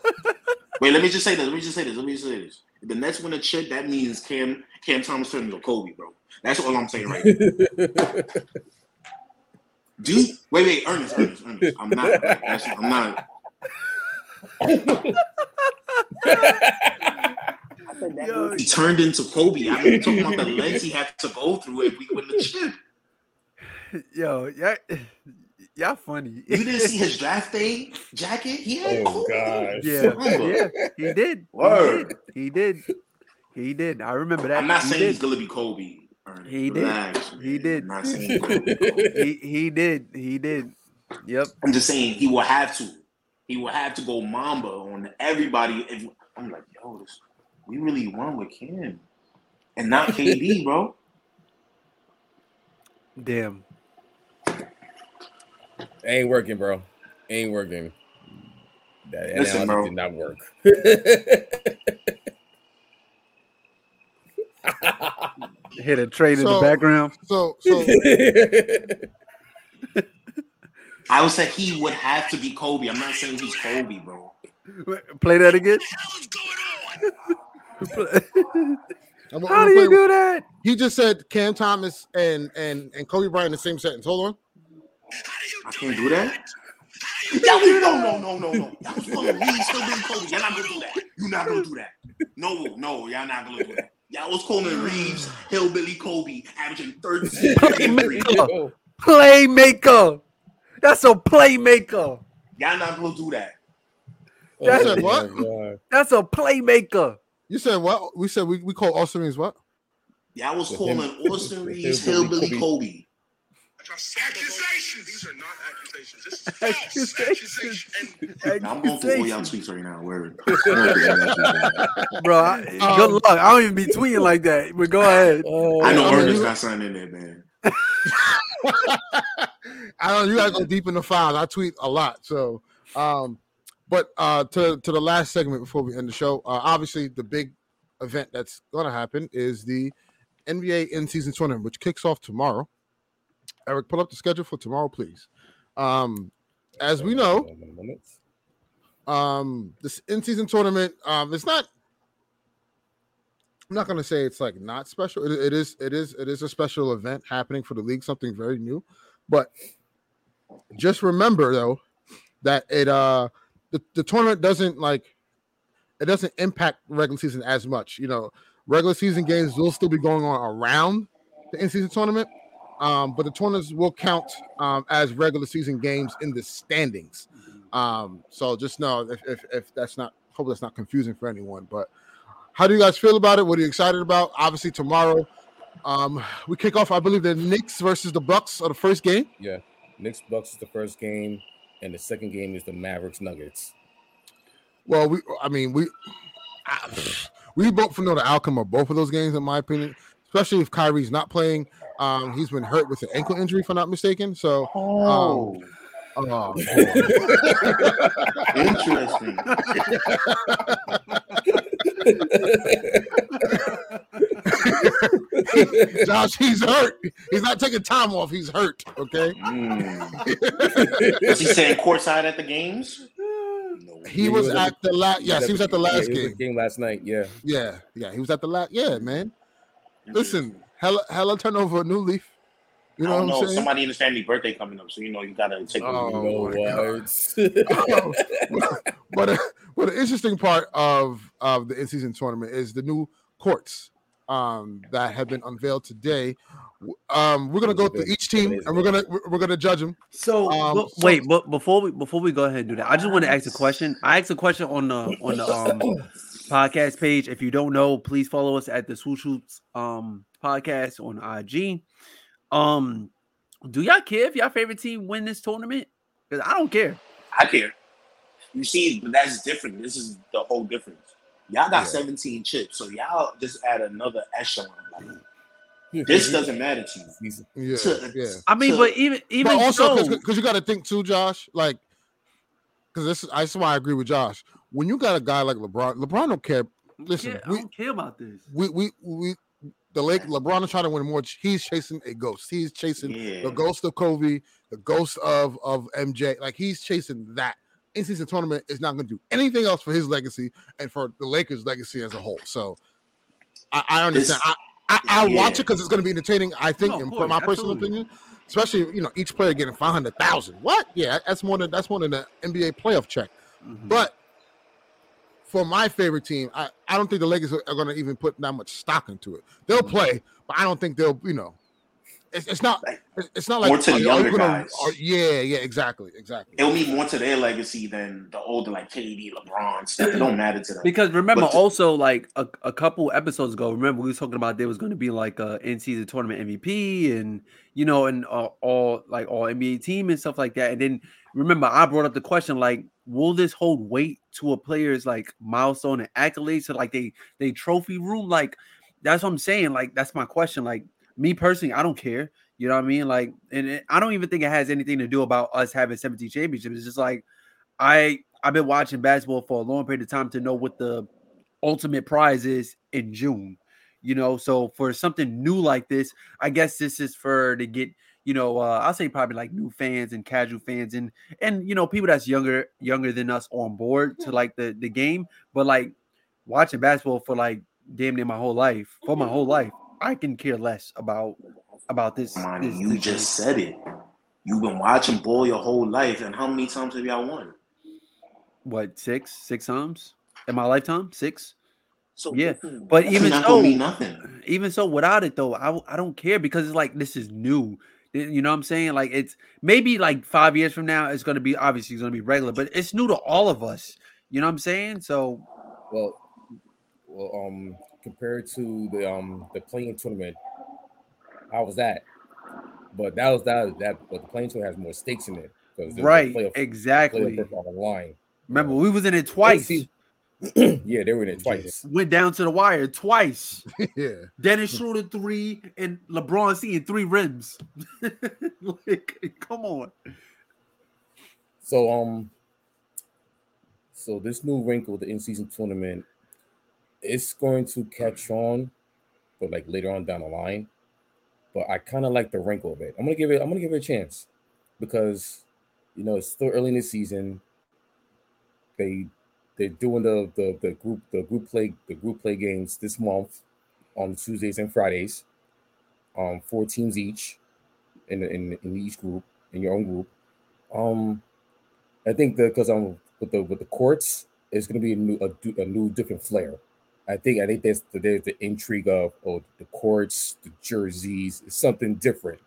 Wait, let me just say this. Let me just say this. Let me just say this. If the Nets win a chip, that means Cam Cam Thomas turns into Kobe, bro. That's all I'm saying right now. [laughs] Dude, wait, wait, Ernest, Ernest, Ernest. I'm not. [laughs] That's, I'm not. Yo, He turned into Kobe. I'm talking about the lens he had to go through if we win the chip. yo, yeah, y'all funny. You didn't see his draft day jacket? He had oh Kobe. gosh. Yeah, yeah, he did. Word. He did. He did. He did. I remember that. I'm not he saying did. he's gonna be Kobe. Ernest. He did. Relax, He did. I'm not saying he's gonna be Kobe. he he did. He did. Yep. I'm just saying he will have to. He will have to go Mamba on everybody. If I'm like, yo, this, we really won with Kim and not KD, [laughs] bro. Damn. Ain't working, bro. Ain't working. That Listen, analogy bro. did not work. [laughs] Hit a trade in the background. so so I would say he would have to be Kobe. I'm not saying he's Kobe, bro. Play that again. I'm- I'm How gonna do you play- do that? he just said Cam Thomas and and and Kobe Bryant in the same sentence. Hold on. I can't do that. Yeah, we, no, no, no, no, no. Y'all was calling me still being Kobe. Y'all not gonna do that. You're not gonna do that. No, no, y'all not gonna do that. Y'all was calling Reaves [sighs] Hillbilly Kobe, averaging 13. [laughs] Playmaker. Playmaker. That's a playmaker. Y'all not gonna do that. That's it, what? God. [laughs] That's a playmaker. You said what? We said we, we call Austin Reaves what? Yeah, I was calling him- Austin [laughs] Reaves hillbilly hillbilly Kobe. Kobe. Accusations. These are not accusations. This is false Accusations. accusation. I'm going through all y'all tweets right now. Word. I'm going through all y'all tweets right now. Bro, I, Um, good luck. I don't even be tweeting like that. But go ahead. Oh, I know I mean, Ernest got something in there, man. [laughs] I don't. You gotta go deep in the files. I tweet a lot. So, um, but uh, to to the last segment before we end the show. Uh, obviously, the big event that's gonna happen is the NBA in season tournament, which kicks off tomorrow. Eric, pull up the schedule for tomorrow, please. Um, as we know, um this in-season tournament um it's not i'm not going to say it's like not special. It, it is it is it is a special event happening for the league something very new. But just remember though that it uh the, the tournament doesn't like it doesn't impact regular season as much. You know regular season games will still be going on around the in-season tournament um but the tournaments will count um as regular season games in the standings um, so just know if, if if that's not hope that's not confusing for anyone. But how do you guys feel about it? What are you excited about? Obviously tomorrow, um, we kick off. I believe the Knicks versus the Bucks are the first game. Yeah, Knicks Bucks is the first game, and the second game is the Mavericks Nuggets. Well, we I mean we I- we both know the outcome of both of those games, in my opinion. Especially if Kyrie's not playing. Um, he's been hurt with an ankle injury, if I'm not mistaken. So, Oh, uh, [laughs] interesting. [laughs] Josh, he's hurt. He's not taking time off. He's hurt. Okay. Mm. Was he saying courtside at the games? No. [laughs] He Yeah, was at the last. He Yes, he was at the last yeah, game. game last night. Yeah, Yeah, yeah, he was at the last. Yeah, man. Listen, hella, hella turnover, a new leaf. You I know don't what know. I'm saying? Somebody in his family birthday coming up, so you know you gotta take. Oh, you know my what? [laughs] but uh, but the interesting part of of the in season tournament is the new courts um, that have been unveiled today. Um, we're gonna go through each team and we're gonna we're we're gonna judge them. So, Um, but- so- wait, but before we before we go ahead and do that, I just want to ask a question. I asked a question on the on the um [coughs] podcast page. If you don't know, please follow us at the Swoosh Hoops um podcast on IG. Um, do y'all care if y'all favorite team win this tournament? Because I don't care. I care. You see, but that's different. This is the whole difference. Y'all got Yeah. 17 chips, so y'all just add another echelon. Like, this doesn't matter to you. Yeah, To- yeah. I mean, So- but even even but also so, because you got to think too, Josh. Like, because this is that's why I agree with Josh. When you got a guy like LeBron, LeBron don't care. Listen, yeah, I we, don't care about this. we we we the Lake LeBron is trying to win more. He's chasing a ghost. He's chasing Yeah. the ghost of Kobe, the ghost of of MJ. Like he's chasing that. In season tournament is not going to do anything else for his legacy and for the Lakers' legacy as a whole. So I, I understand. This- I, I I'll watch it because it's going to be entertaining. I think, No, in course, my personal opinion, especially you know each player getting five hundred thousand. What? Yeah, that's more than that's more than the NBA playoff check. Mhm. But for my favorite team, I, I don't think the Lakers are, going to even put that much stock into it. They'll Mm-hmm. play, but I don't think they'll, you know, it's, it's not it's, it's not like More to the are you- are younger gonna- guys. are- yeah, yeah, exactly, exactly. It'll mean more to their legacy than the older, like KD, LeBron stuff. It don't matter to them. Because remember, But the- also like a, a couple episodes ago, remember we was talking about there was going to be like a in season tournament MVP and you know and uh, all like all NBA team and stuff like that. And then remember, I brought up the question like, will this hold weight to a player's like milestone and accolades to like they they trophy room? Like that's what I'm saying. Like that's my question. Like me personally, I don't care. You know what I mean? Like, and it, I don't even think it has anything to do about us having 17 championships. It's just like I I've been watching basketball for a long period of time to know what the ultimate prize is in June. You know, so for something new like this, I guess this is for to get you know uh, I'll say probably like new fans and casual fans and and you know people that's younger younger than us on board to like the the game. But like watching basketball for like damn near my whole life for my whole life, I can care less about about this. Monty, this- you this just said it. You've been watching ball your whole life, and how many times have y'all won? what six six times in my lifetime six. So Yeah, but even so- nothing. even so without it though I, I don't care because it's like this is new Y- you know what i'm saying like it's maybe like five years from now it's going to be obviously it's going to be regular but it's new to all of us you know what i'm saying so Well, well, um, compared to the um the play-in tournament, how was that? But that was that that but the play-in tournament has more stakes in it because Right, exactly. Playoff on the line. Remember, we was in it twice. [clears throat] yeah, they were in it twice. Went down to the wire twice. [laughs] yeah. Dennis Schroeder three and LeBron seeing three rims. [laughs] like, come on. So um, so this new wrinkle, the in-season tournament, it's going to catch on, but like later on down the line. But I kind of like the wrinkle of it. I'm gonna give it. I'm gonna give it a chance because you know it's still early in the season. They they're doing the the the group the group play the group play games this month on Tuesdays and Fridays. Um, four teams each in in in each group in your own group. Um, I think that because I'm with the with the courts, it's going to be a new a, a new different flair. I think I think there's the, there's the intrigue of oh the courts, the jerseys, something different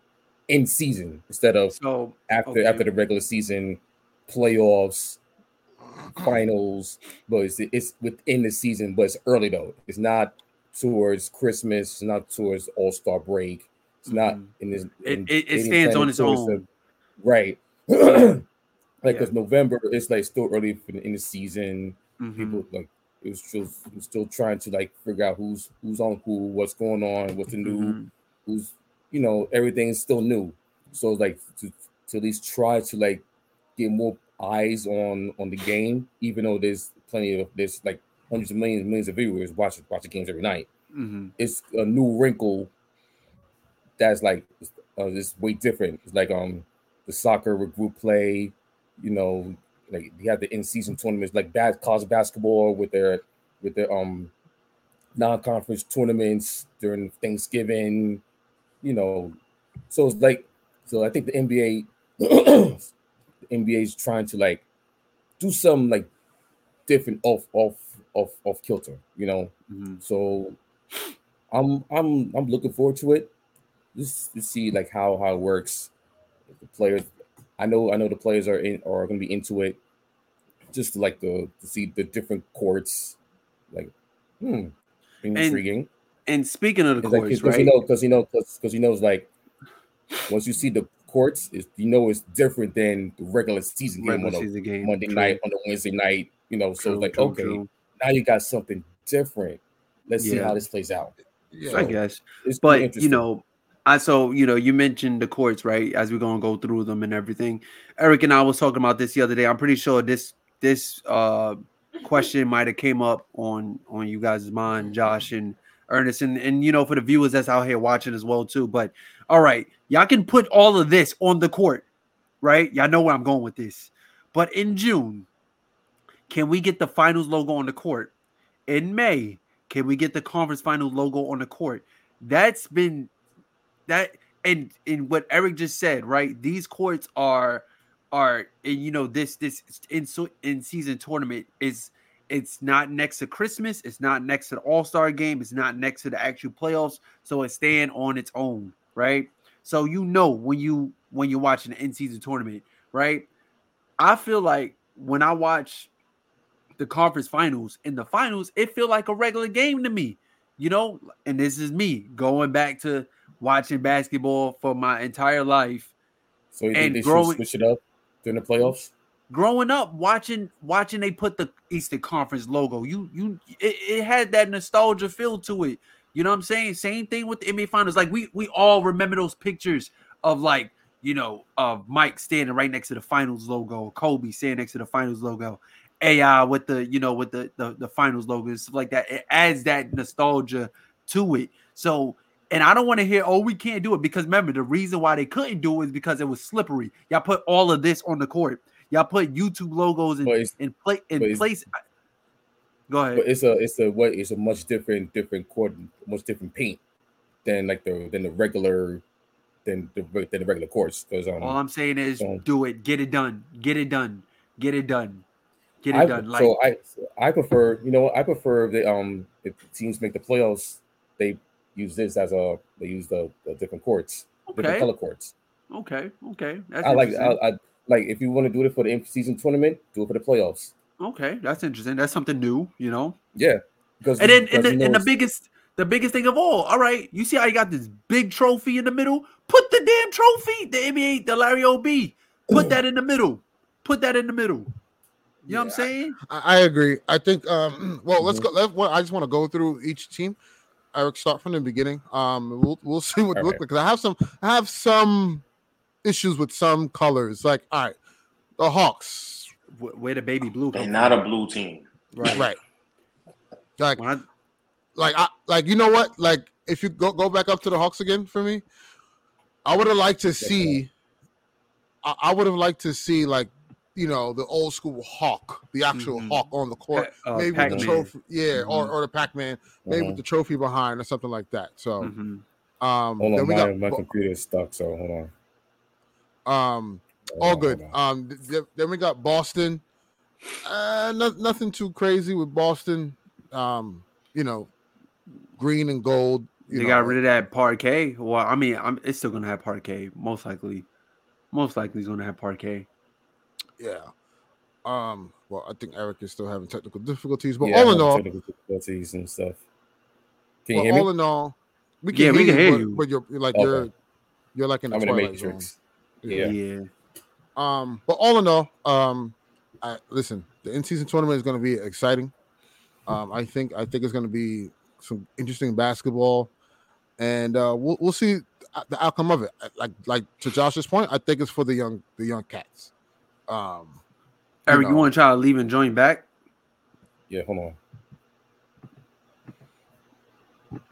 in season instead of So after okay. after the regular season, playoffs, finals. But it's it's within the season, but it's early though. It's not towards Christmas. It's not towards All Star break. It's not Mhm. in this. It- in- it- it any stands on its own. right. [clears throat] Like because November it's like still early in the season. Mhm. People like it was still it was still trying to like figure out who's who's on who, what's going on, what's the new, Mhm. who's you know everything is still new. So it's like to, to at least try to like get more eyes on on the game, even though there's plenty of there's like hundreds of millions millions of viewers watching watch the games every night. Mhm. It's a new wrinkle that's like uh, it's way different. It's like um the soccer with group play, you know, like you have the in season tournaments like bad college basketball with their with their um non-conference tournaments during Thanksgiving, you know. So it's like so I think the NBA [clears throat] NBA is trying to like do some like different off off off off kilter, you know. Mhm. So I'm I'm I'm looking forward to it. Just to see like how how it works. The players, I know I know the players are in are going to be into it. Just to like the to see the different courts, like hmm, intriguing. And speaking of the courts, like, 'cause right? you know, because you know, because you know, it's like once you see the courts, it's you know it's different than the regular season game regular on a season game. Monday True, night on a Wednesday night. You know, so true, it's like true, okay, true. now you got something different. Let's see how this plays out. Yeah. I guess. It's but pretty you know i so you know you mentioned the courts right as we're gonna go through them and everything eric and i was talking about this the other day i'm pretty sure this this uh question might have came up on on you guys' mind josh and ernest and and you know for the viewers that's out here watching as well too but all right y'all can put all of this on the court right? Y'all know where i'm going with this. But in june can we get the finals logo on the court? In may can we get the conference final logo on the court? That's been that and in what Eric just said, right? These courts are are and you know this this in so in season tournament is it's not next to Christmas, it's not next to the All Star game, it's not next to the actual playoffs, so it's staying on its own, right? So you know when you when you're watching the end season tournament, right? I feel like when I watch the conference finals in the finals, it feel like a regular game to me you know, and this is me going back to watching basketball for my entire life. So you and think they growing- should switch it up during the playoffs? Growing up, watching watching they put the Eastern Conference logo, you you it, it had that nostalgia feel to it. You know what I'm saying? Same thing with the NBA Finals. Like we we all remember those pictures of like you know of Mike standing right next to the Finals logo, Kobe standing next to the Finals logo, AI with the you know with the the, the Finals logo and stuff like that. It adds that nostalgia to it. So and I don't want to hear, oh, we can't do it because remember the reason why they couldn't do it is because it was slippery. Y'all put all of this on the court. Y'all put YouTube logos in in, play, in place. Go ahead. but it's a it's a what it's a much different different court, much different paint than like the than the regular than the than the regular courts. Because um All I'm saying is so- do it, get it done, get it done, get it done, get it I, done. Like so I I prefer you know what I prefer the um if teams make the playoffs they use this as a they use the, the different courts different okay, color courts. okay, okay. That's I like I. I like if you want to do it for the season tournament, do it for the playoffs. Okay, that's interesting. That's something new, you know. Yeah, Because And then because and the, you and the biggest the biggest thing of all, all right, you see how you got this big trophy in the middle? Put the damn trophy, the NBA, the Larry O'B. Put that in the middle. Put that in the middle. You know what I'm saying? I, I agree. I think. Um, [clears throat] well, let's go. Let, well, I just want to go through each team. Eric, start from the beginning. Um, we'll we'll [laughs] see what All look right. like. 'cause I have some. I have some issues with some colors. Like, all right, the Hawks. Wh- Where the baby blue They're not from. a blue team. right. Right. Like, I, like I like you know what? Like if you go go back up to the Hawks again for me, I would have liked to see. I, I would have liked to see like you know the old school Hawk, the actual Mhm. Hawk on the court, uh, maybe with Pac-Man. the trophy, yeah, or Mhm. or the Pac Man, maybe Mhm. with the trophy behind or something like that. So, Mhm. um, Hold then on, we my, got my Bo- computer is stuck, so hold on. um, Hold all good. Um, th- th- then we got Boston. Uh, no, nothing too crazy with Boston. Um, you know, green and gold. You They know, got rid of that parquet. Well, I mean, I'm it's still gonna have parquet, most likely. Most likely, it's gonna have parquet. Yeah. Um. Well, I think Eric is still having technical difficulties, but Yeah, all I'm in having all, technical difficulties and stuff. Can you well, hear me? all in all, we can Yeah, we can hear but, you. But you're you're like Okay. you're you're like in the I'm in the matrix. zone. Yeah. yeah. Um. But all in all, um, I listen. The in-season tournament is going to be exciting. Um. I think I think it's going to be some interesting basketball, and uh, we'll we'll see the outcome of it. Like like to Josh's point, I think it's for the young the young cats. Um. Eric, you know. want to try to leave and join back? Yeah, hold on.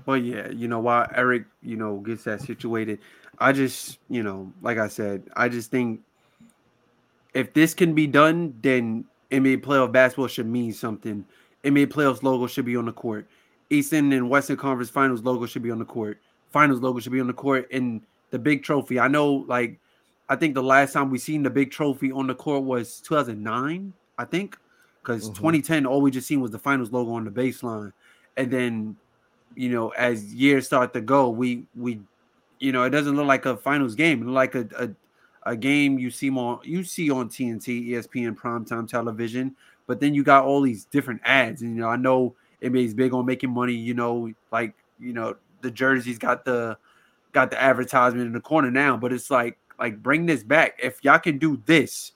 Well, yeah, you know, while Eric, you know, gets that situated, I just, you know, like I said, I just think if this can be done, then NBA playoff basketball should mean something. NBA playoffs logo should be on the court. Eastern and Western Conference Finals logo should be on the court. Finals logo should be on the court. And the big trophy. I know, like, I think the last time we seen the big trophy on the court was 2009, I think, because Mhm. 2010 all we just seen was the finals logo on the baseline, and then you know as years start to go, we we you know it doesn't look like a finals game, it look like a, a a game you see on you see on TNT, ESPN primetime television, but then you got all these different ads, and you know I know NBA's big on making money, you know, like you know the jerseys got the got the advertisement in the corner now, but it's like like bring this back. If y'all can do this,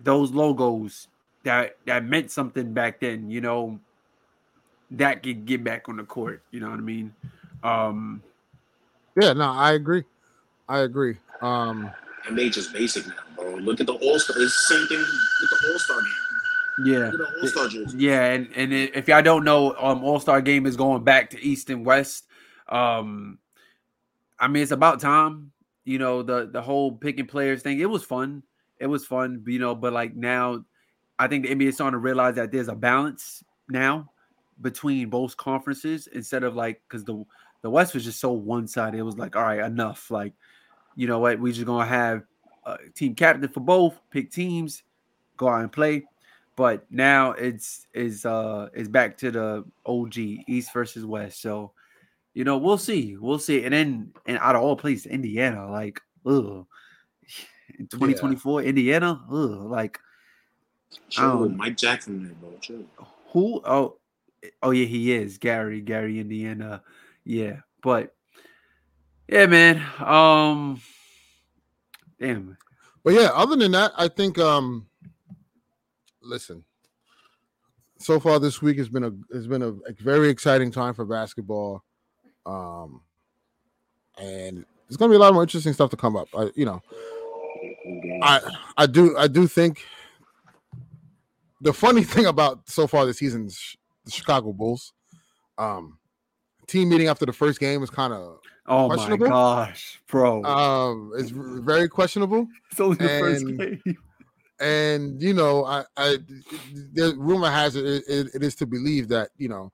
those logos that that meant something back then, you know, that could get back on the court. You know what I mean? Um, Yeah. No, I agree. I agree. Um. NBA just basic now, bro. Look at the All Star. It's the same thing with the All Star game. yeah, the All Star yeah, and and if y'all don't know, um, All Star Game is going back to East and West. Um, I mean, it's about time. You know, the the whole picking players thing. It was fun. It was fun, you know. But like now, I think the NBA is starting to realize that there's a balance now between both conferences instead of like because the the West was just so one sided. It was like, all right, enough. Like, you know what? We just gonna have a team captain for both, pick teams, go out and play. But now it's is uh it's back to the OG East versus West. So you know we'll see, we'll see. And then and out of all places, Indiana, like ugh, [sighs] in 2024, Indiana, ugh, like Chill, Um, Mike Jackson there, bro. Chill. who? Oh, oh yeah, he is Gary, Gary, Indiana. Yeah, but yeah, man. Um, damn. But yeah, other than that, I think um listen. So far this week has been a has been a, a very exciting time for basketball. Um and there's gonna be a lot more interesting stuff to come up. I you know, I I do I do think the funny [laughs] thing about so far this season is the Chicago Bulls. Um team meeting after the first game is kind of Oh my Questionable? gosh, bro! um it's [laughs] very questionable. it's only the first and- game. and you know, I, I the rumor has it, it it is to believe that you know,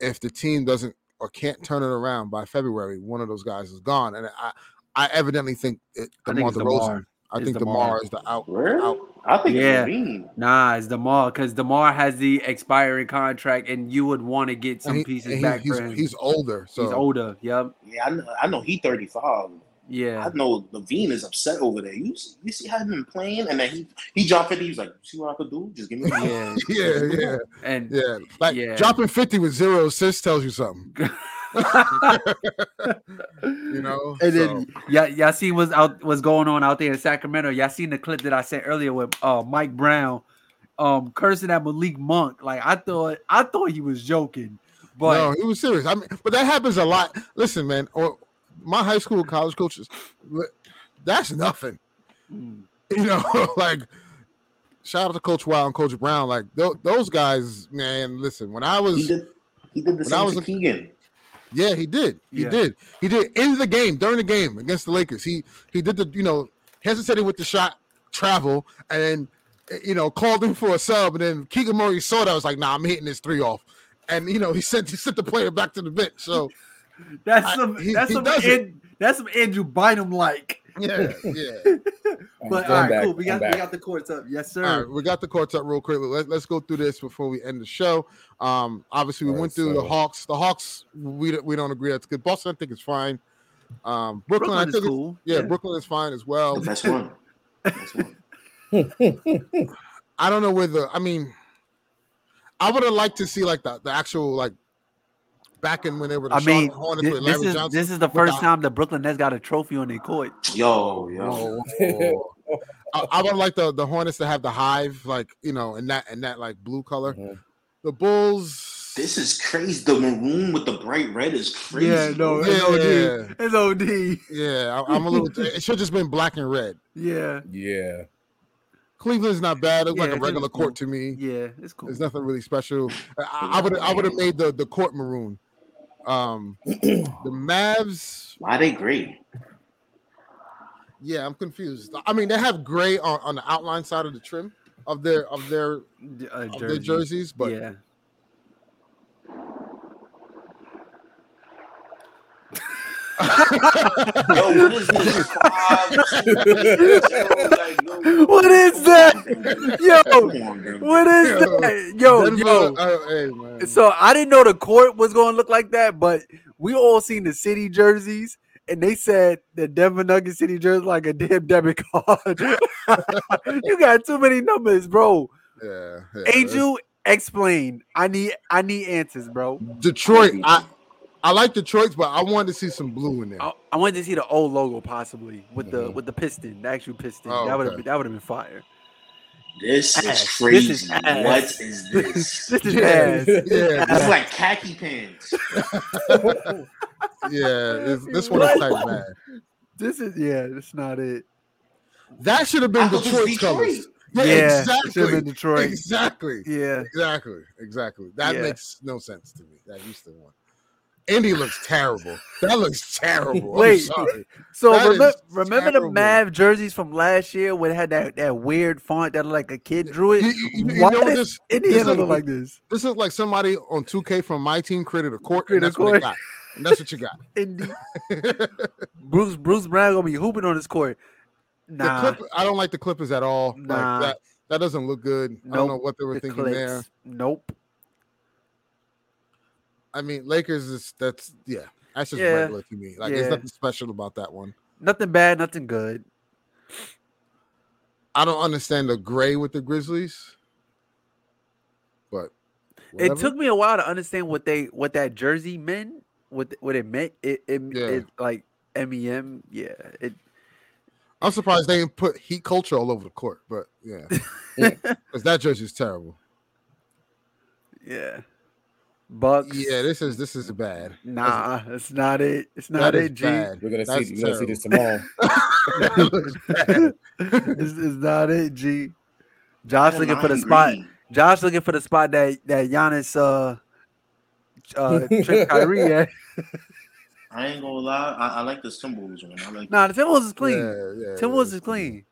if the team doesn't or can't turn it around by February, one of those guys is gone, and I I evidently think it, I DeMar think it's DeRozan. Demar. I think DeMar. Demar is the out. Really? out. I think Yeah. it's LaVine. Nah, it's Demar because Demar has the expiring contract, and you would want to get some he- pieces he- back he's, for him. he's older, so He's older. Yep. Yeah, I know, I know he 35. Yeah. I know LaVine is upset over there. You see, you see how he's been playing, and then he he dropped 50. He's like, see what I could do? Just give me. [laughs] Yeah. Yeah, yeah, And yeah. Like Yeah. dropping 50 with zero assists tells you something. [laughs] You know? [laughs] And So, then yeah, y'all seen what's out what's going on out there in Sacramento. Y'all seen the clip that I sent earlier with uh Mike Brown um cursing at Malik Monk. Like I thought I thought he was joking, but no, he was serious. I mean, but that happens a lot. Listen, man, or my high school, college coaches, that's nothing. Mm. You [laughs] know, like shout out to Coach Wild and Coach Brown. Like tho- those guys, man. Listen, when I He was, did he did the When I same was to a- Keegan. Yeah, he did, he Yeah. did, he did in the game during the game against the Lakers. He he did the you know hesitated with the shot, travel, and you know called him for a sub, and then Keegan Murray saw that I was like, nah, I'm hitting this three off. And you know he sent he sent the player back to the bench. So [laughs] that's I- some he- that's he some does it. An- that's some Andrew Bynum like. yeah, [laughs] yeah. But I'm all right, back, cool. We got we got the courts up. Yes, sir. All right, we got the courts up real quick. Let, let's go through this before we end the show. Um, obviously, we All right, went through the Hawks. The Hawks, we don't- we don't agree that's good. Boston, I think, is fine. Um, Brooklyn, Brooklyn I is think, it's- cool. yeah, Brooklyn is fine as well. That's one. Best one. [laughs] I don't know whether. I mean, I would have liked to see like the, the actual like back in when they were the I mean, Charlotte Hornets thi- with this is Johnson. this is the first the- time the Brooklyn Nets got a trophy on their court. Yo, yo. I, I would like the the Hornets to have the hive, like you know, in that in that like blue color. Mhm. The Bulls. This is crazy. The maroon with the bright red is crazy. Yeah, no, bro. it's Yeah. OD. It's OD. Yeah, I, I'm a little. it should just been black and red. Yeah, yeah. Cleveland's not bad. It's Yeah, like a Cleveland's regular cool. court to me. yeah, it's cool. There's nothing really special. I- I would I would have made the the court maroon. Um, the [clears throat] Mavs. Why they gray? Yeah, I'm confused. I mean, they have gray on, on the outline side of the trim of their of their Uh, of their jerseys, but yeah, [laughs] Yo, what is this? Five, two, like, yo, What is that? Yo, Come on, bro. what is Yo, that? Yo, Denver- yo. Oh, hey, man. So I didn't know the court was going to look like that, but we all seen the city jerseys, and they said the Denver Nuggets city jersey like a damn debit card. [laughs] you got too many numbers, bro. yeah, yeah. Angel, explain. I need I need answers, bro. Detroit. I I like Detroit's, but I wanted to see some blue in there. I, I wanted to see the old logo possibly with the Mhm. with the piston, the actual piston. Oh, that would have okay. been that would have been fire. This is crazy. This is. What is this? [laughs] This is Yeah. ass. Yeah, This is like khaki pants. [laughs] yeah. This, this one is What? type bad. This is yeah, that's not it. That should have been I thought this was Detroit's colors. Yeah, Yeah, it should've exactly. been Detroit. Exactly. Yeah. Exactly. Exactly. That Yeah. makes no sense to me. That Houston one. Indy looks terrible. That looks terrible. Wait. So That remember, remember the terrible. Mav jerseys from last year when it had that, that weird font that looked like a kid drew it? You- you- you know this- Indiana look is- like this? This is like somebody on 2K from my team created a court, and that's what they got. And that's what you got. [laughs] Indy. [laughs] Bruce Bruce Brown gonna be hooping on this court. The Nah, I don't like the Clippers at all. Nah. Like that, that doesn't look good. I don't know what they were the thinking Clips. there. Nope. I mean, Lakers is that's yeah, that's just Yeah. regular to me. Like there's nothing special about that one. Nothing bad, nothing good. I don't understand the gray with the Grizzlies, but It took me a while to understand what they what that jersey meant. What what it meant. It it, Yeah. it like MEM. Yeah. It I'm surprised they didn't put heat culture all over the court, but yeah, [laughs] because that jersey's terrible. yeah. Bucks. Yeah, this is this is bad. Nah, it's not it. It's not is it, G. bad. We're gonna That's see. We're gonna see this terrible. tomorrow. That looks bad. it's, it's not it, G. Josh Man, looking for the lime spot. Josh looking for the spot that that Giannis uh uh tripped [laughs] Kyrie at. I ain't gonna lie. I, I like the symbols one. I like. Nah, the Timberwolves is clean. Yeah, yeah, Timberwolves yeah. is clean.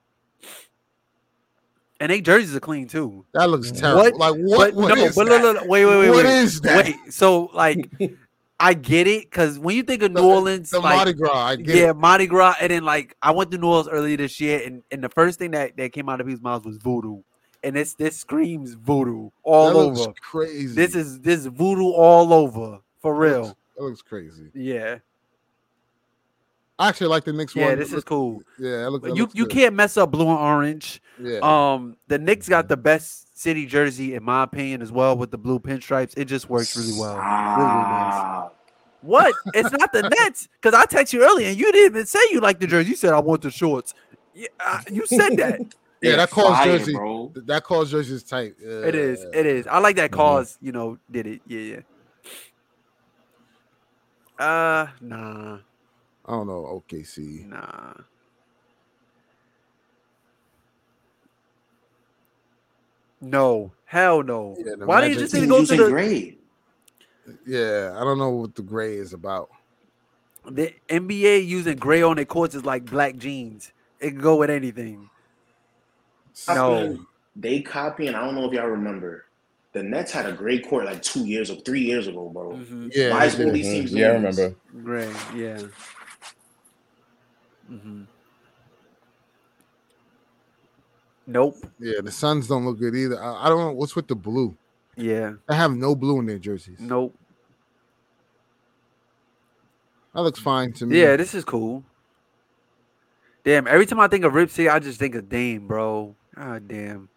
And they jerseys are clean too. That looks terrible. What? Like what? but what no, is but that? look, look, wait, wait, wait, What wait. is that? Wait, so like [laughs] I get it because when you think of New Orleans, The like Mardi Gras. I get yeah, it. Mardi Gras, and then like I went to New Orleans earlier this year, and, and the first thing that, that came out of people's mouths was voodoo, and this this screams voodoo all that looks over. crazy. This is this voodoo all over for That real. looks- That looks crazy. Yeah, I actually like the Knicks Yeah, one. this is cool. Yeah, it look, But you looks you good. can't mess up blue and orange. Yeah. Um, the Knicks got the best city jersey in my opinion as well with the blue pinstripes. It just works really well. Really, really nice. What? It's not the Nets because I texted you earlier and you didn't even say you like the jersey. You said I want the shorts. Yeah, uh, you said that. [laughs] yeah, that calls fire, jersey. bro. That calls jersey is tight. It is. Yeah. It is. I like that Mhm. cause. You know, did it? Yeah, yeah. Uh, nah, I don't know. OKC. nah. No, hell no. Yeah, Why didn't you Magic just Team didn't go to the gray. Yeah, I don't know what the gray is about. the NBA using gray on their courts is like black jeans. It can go with anything. No. Copying- They copying. I don't know if y'all remember. The Nets had a gray court like two years or three years ago, bro. Mhm. Yeah, Why is all did. these teams Yeah, I remember. Gray, yeah. Hmm Nope. Yeah, the Suns don't look good either. I, I don't know what's with the blue. Yeah. They have no blue in their jerseys. Nope. That looks fine to me. Yeah, this is cool. Damn, every time I think of Rip City, I just think of Dame, bro. God damn.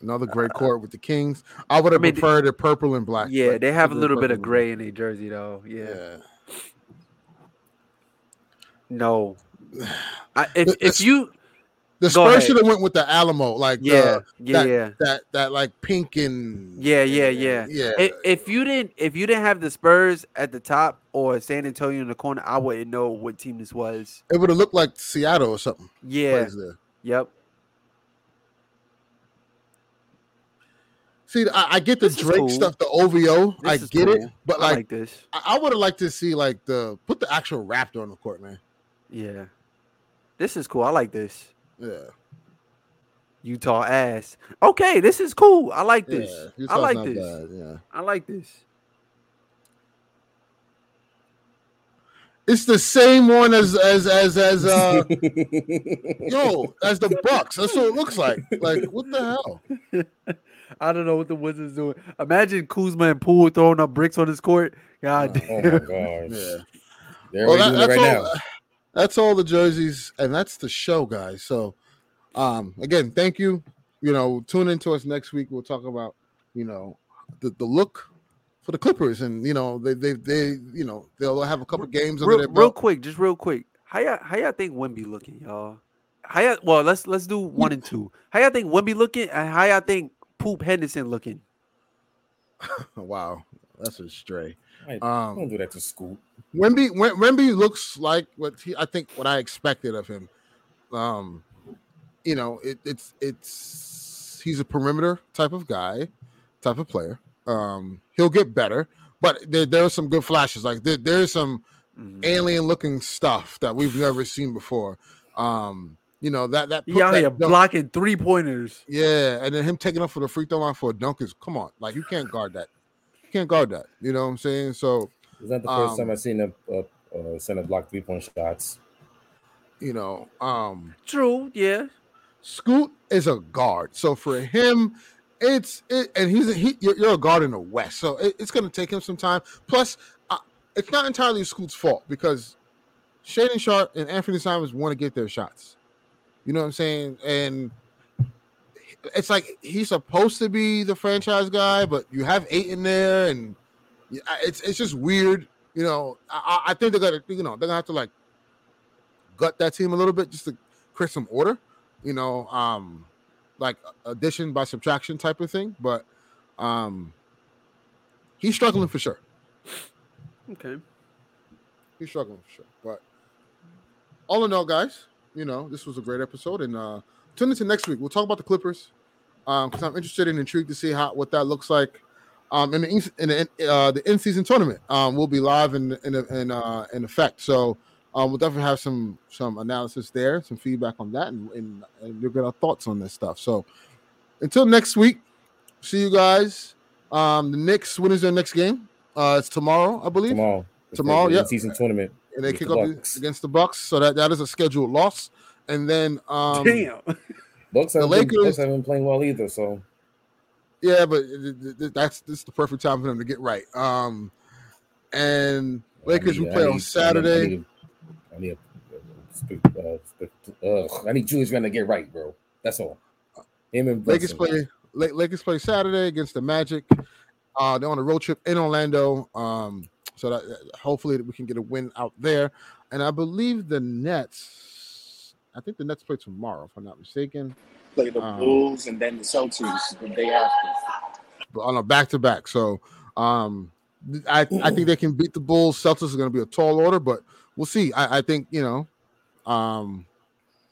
Another great court with the Kings. I would have I mean, preferred the purple and black. Yeah, they have a little bit of gray in their jersey, though. Yeah. Yeah. No. [sighs] I, if The- if you The Spurs should have went with the Alamo, like yeah the, yeah that, yeah that that like pink and Yeah, yeah, yeah. yeah. if, if you didn't if you didn't have the Spurs at the top or San Antonio in the corner, I wouldn't know what team this was. it would have looked like Seattle or something. Yeah. Yep. See, I, I get the This Drake cool. stuff, the OVO. This I get it, cool. but I like, like this. I, I would have liked to see like the put the actual Raptor on the court, man. Yeah. This is cool. I like this. Yeah, Utah ass. Okay, this is cool. I like this. yeah. I like this. bad, Yeah, I like this. it's the same one as as as as uh [laughs] yo as the Bucks. That's what it looks like. Like what the hell? [laughs] I don't know what the Wizards doing. Imagine Kuzma and Poole throwing up bricks on his court. God oh damn. my gosh. [laughs] Yeah. They're Well, that- doing it right all, now. That's all the jerseys, and that's the show, guys. So, um, again, thank you. You know, tune into us next week. We'll talk about, you know, the, the look for the Clippers, and you know, they they they you know they'll have a couple games under Real, real quick, just real quick. How y'all how y'all think Wemby looking, y'all? How y'all, well, let's let's do one and two. How y'all think Wemby looking, and how y'all think Poop Henderson looking? [laughs] wow, that's a stray. Um, Don't do that to Scoop. Wemby, Wemby looks like what he, I think what I expected of him. Um, you know, it, it's it's he's a perimeter type of guy, type of player. Um, he'll get better, but there, there are some good flashes. Like there, there's some Mhm. alien looking stuff that we've never seen before. Um, you know that that, that here blocking three pointers. yeah, and then him taking up for the free throw line for a dunk is come on, like you can't guard that. You can't guard that. You know what I'm saying? So It's not the first Um, time I've seen a, a, a center block three point shots. you know, um, True, yeah. Scoot is a guard, so for him, it's it, and he's a, he. You're, you're a guard in the West, so it, it's going to take him some time. Plus, uh, it's not entirely Scoot's fault because Shaedon Sharpe and Anthony Simons want to get their shots. You know what I'm saying? And it's like he's supposed to be the franchise guy, but you have eight in there, and it's it's just weird. You know, I, I I think they're gonna you know they're gonna have to like gut that team a little bit just to create some order you know, um, like addition by subtraction type of thing. But um, he's struggling for sure. Okay. He's struggling for sure. But all in all, guys, you know, this was a great episode, and uh, tune into next week. We'll talk about the Clippers because I'm interested and intrigued to see how what that looks like. Um, in the in- the, uh, the in season tournament, um, we'll be live in in in, uh, in effect. So um, we'll definitely have some some analysis there, some feedback on that, and, and, and you'll get our thoughts on this stuff. So until next week, see you guys. Um, the Knicks, when is their next game? Uh, it's tomorrow, I believe, Tomorrow. Tomorrow, yeah. Season tournament. and they kick the up Bucks. against the Bucks. So that that is a scheduled loss. And then, um, Damn. Bucks the haven't, been, Lakers- Bucks haven't been playing well either. So yeah, but th- th- th- that's this is the perfect time for them to get right. Um, and Lakers I will need- play I on need- Saturday. I need, I need, uh, sp- uh, I need Julius Randle to get right, bro. That's all. Him and Lakers play La- Lakers play Saturday against the Magic. Uh, they're on a road trip in Orlando. Um, so that that- hopefully we can get a win out there. And I believe the Nets. I think the Nets play tomorrow, if I'm not mistaken. Play the Um, Bulls and then the Celtics the day after. But on a back to back. So um, I I think they can beat the Bulls. Celtics are going to be a tall order, but we'll see. I, I think you know, um,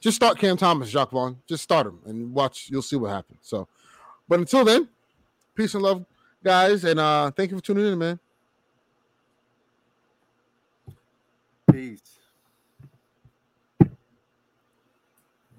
just start Cam Thomas, Jacque Vaughn. Just start him and watch. You'll see what happens. So, but until then, peace and love, guys, and uh, thank you for tuning in, man. Peace.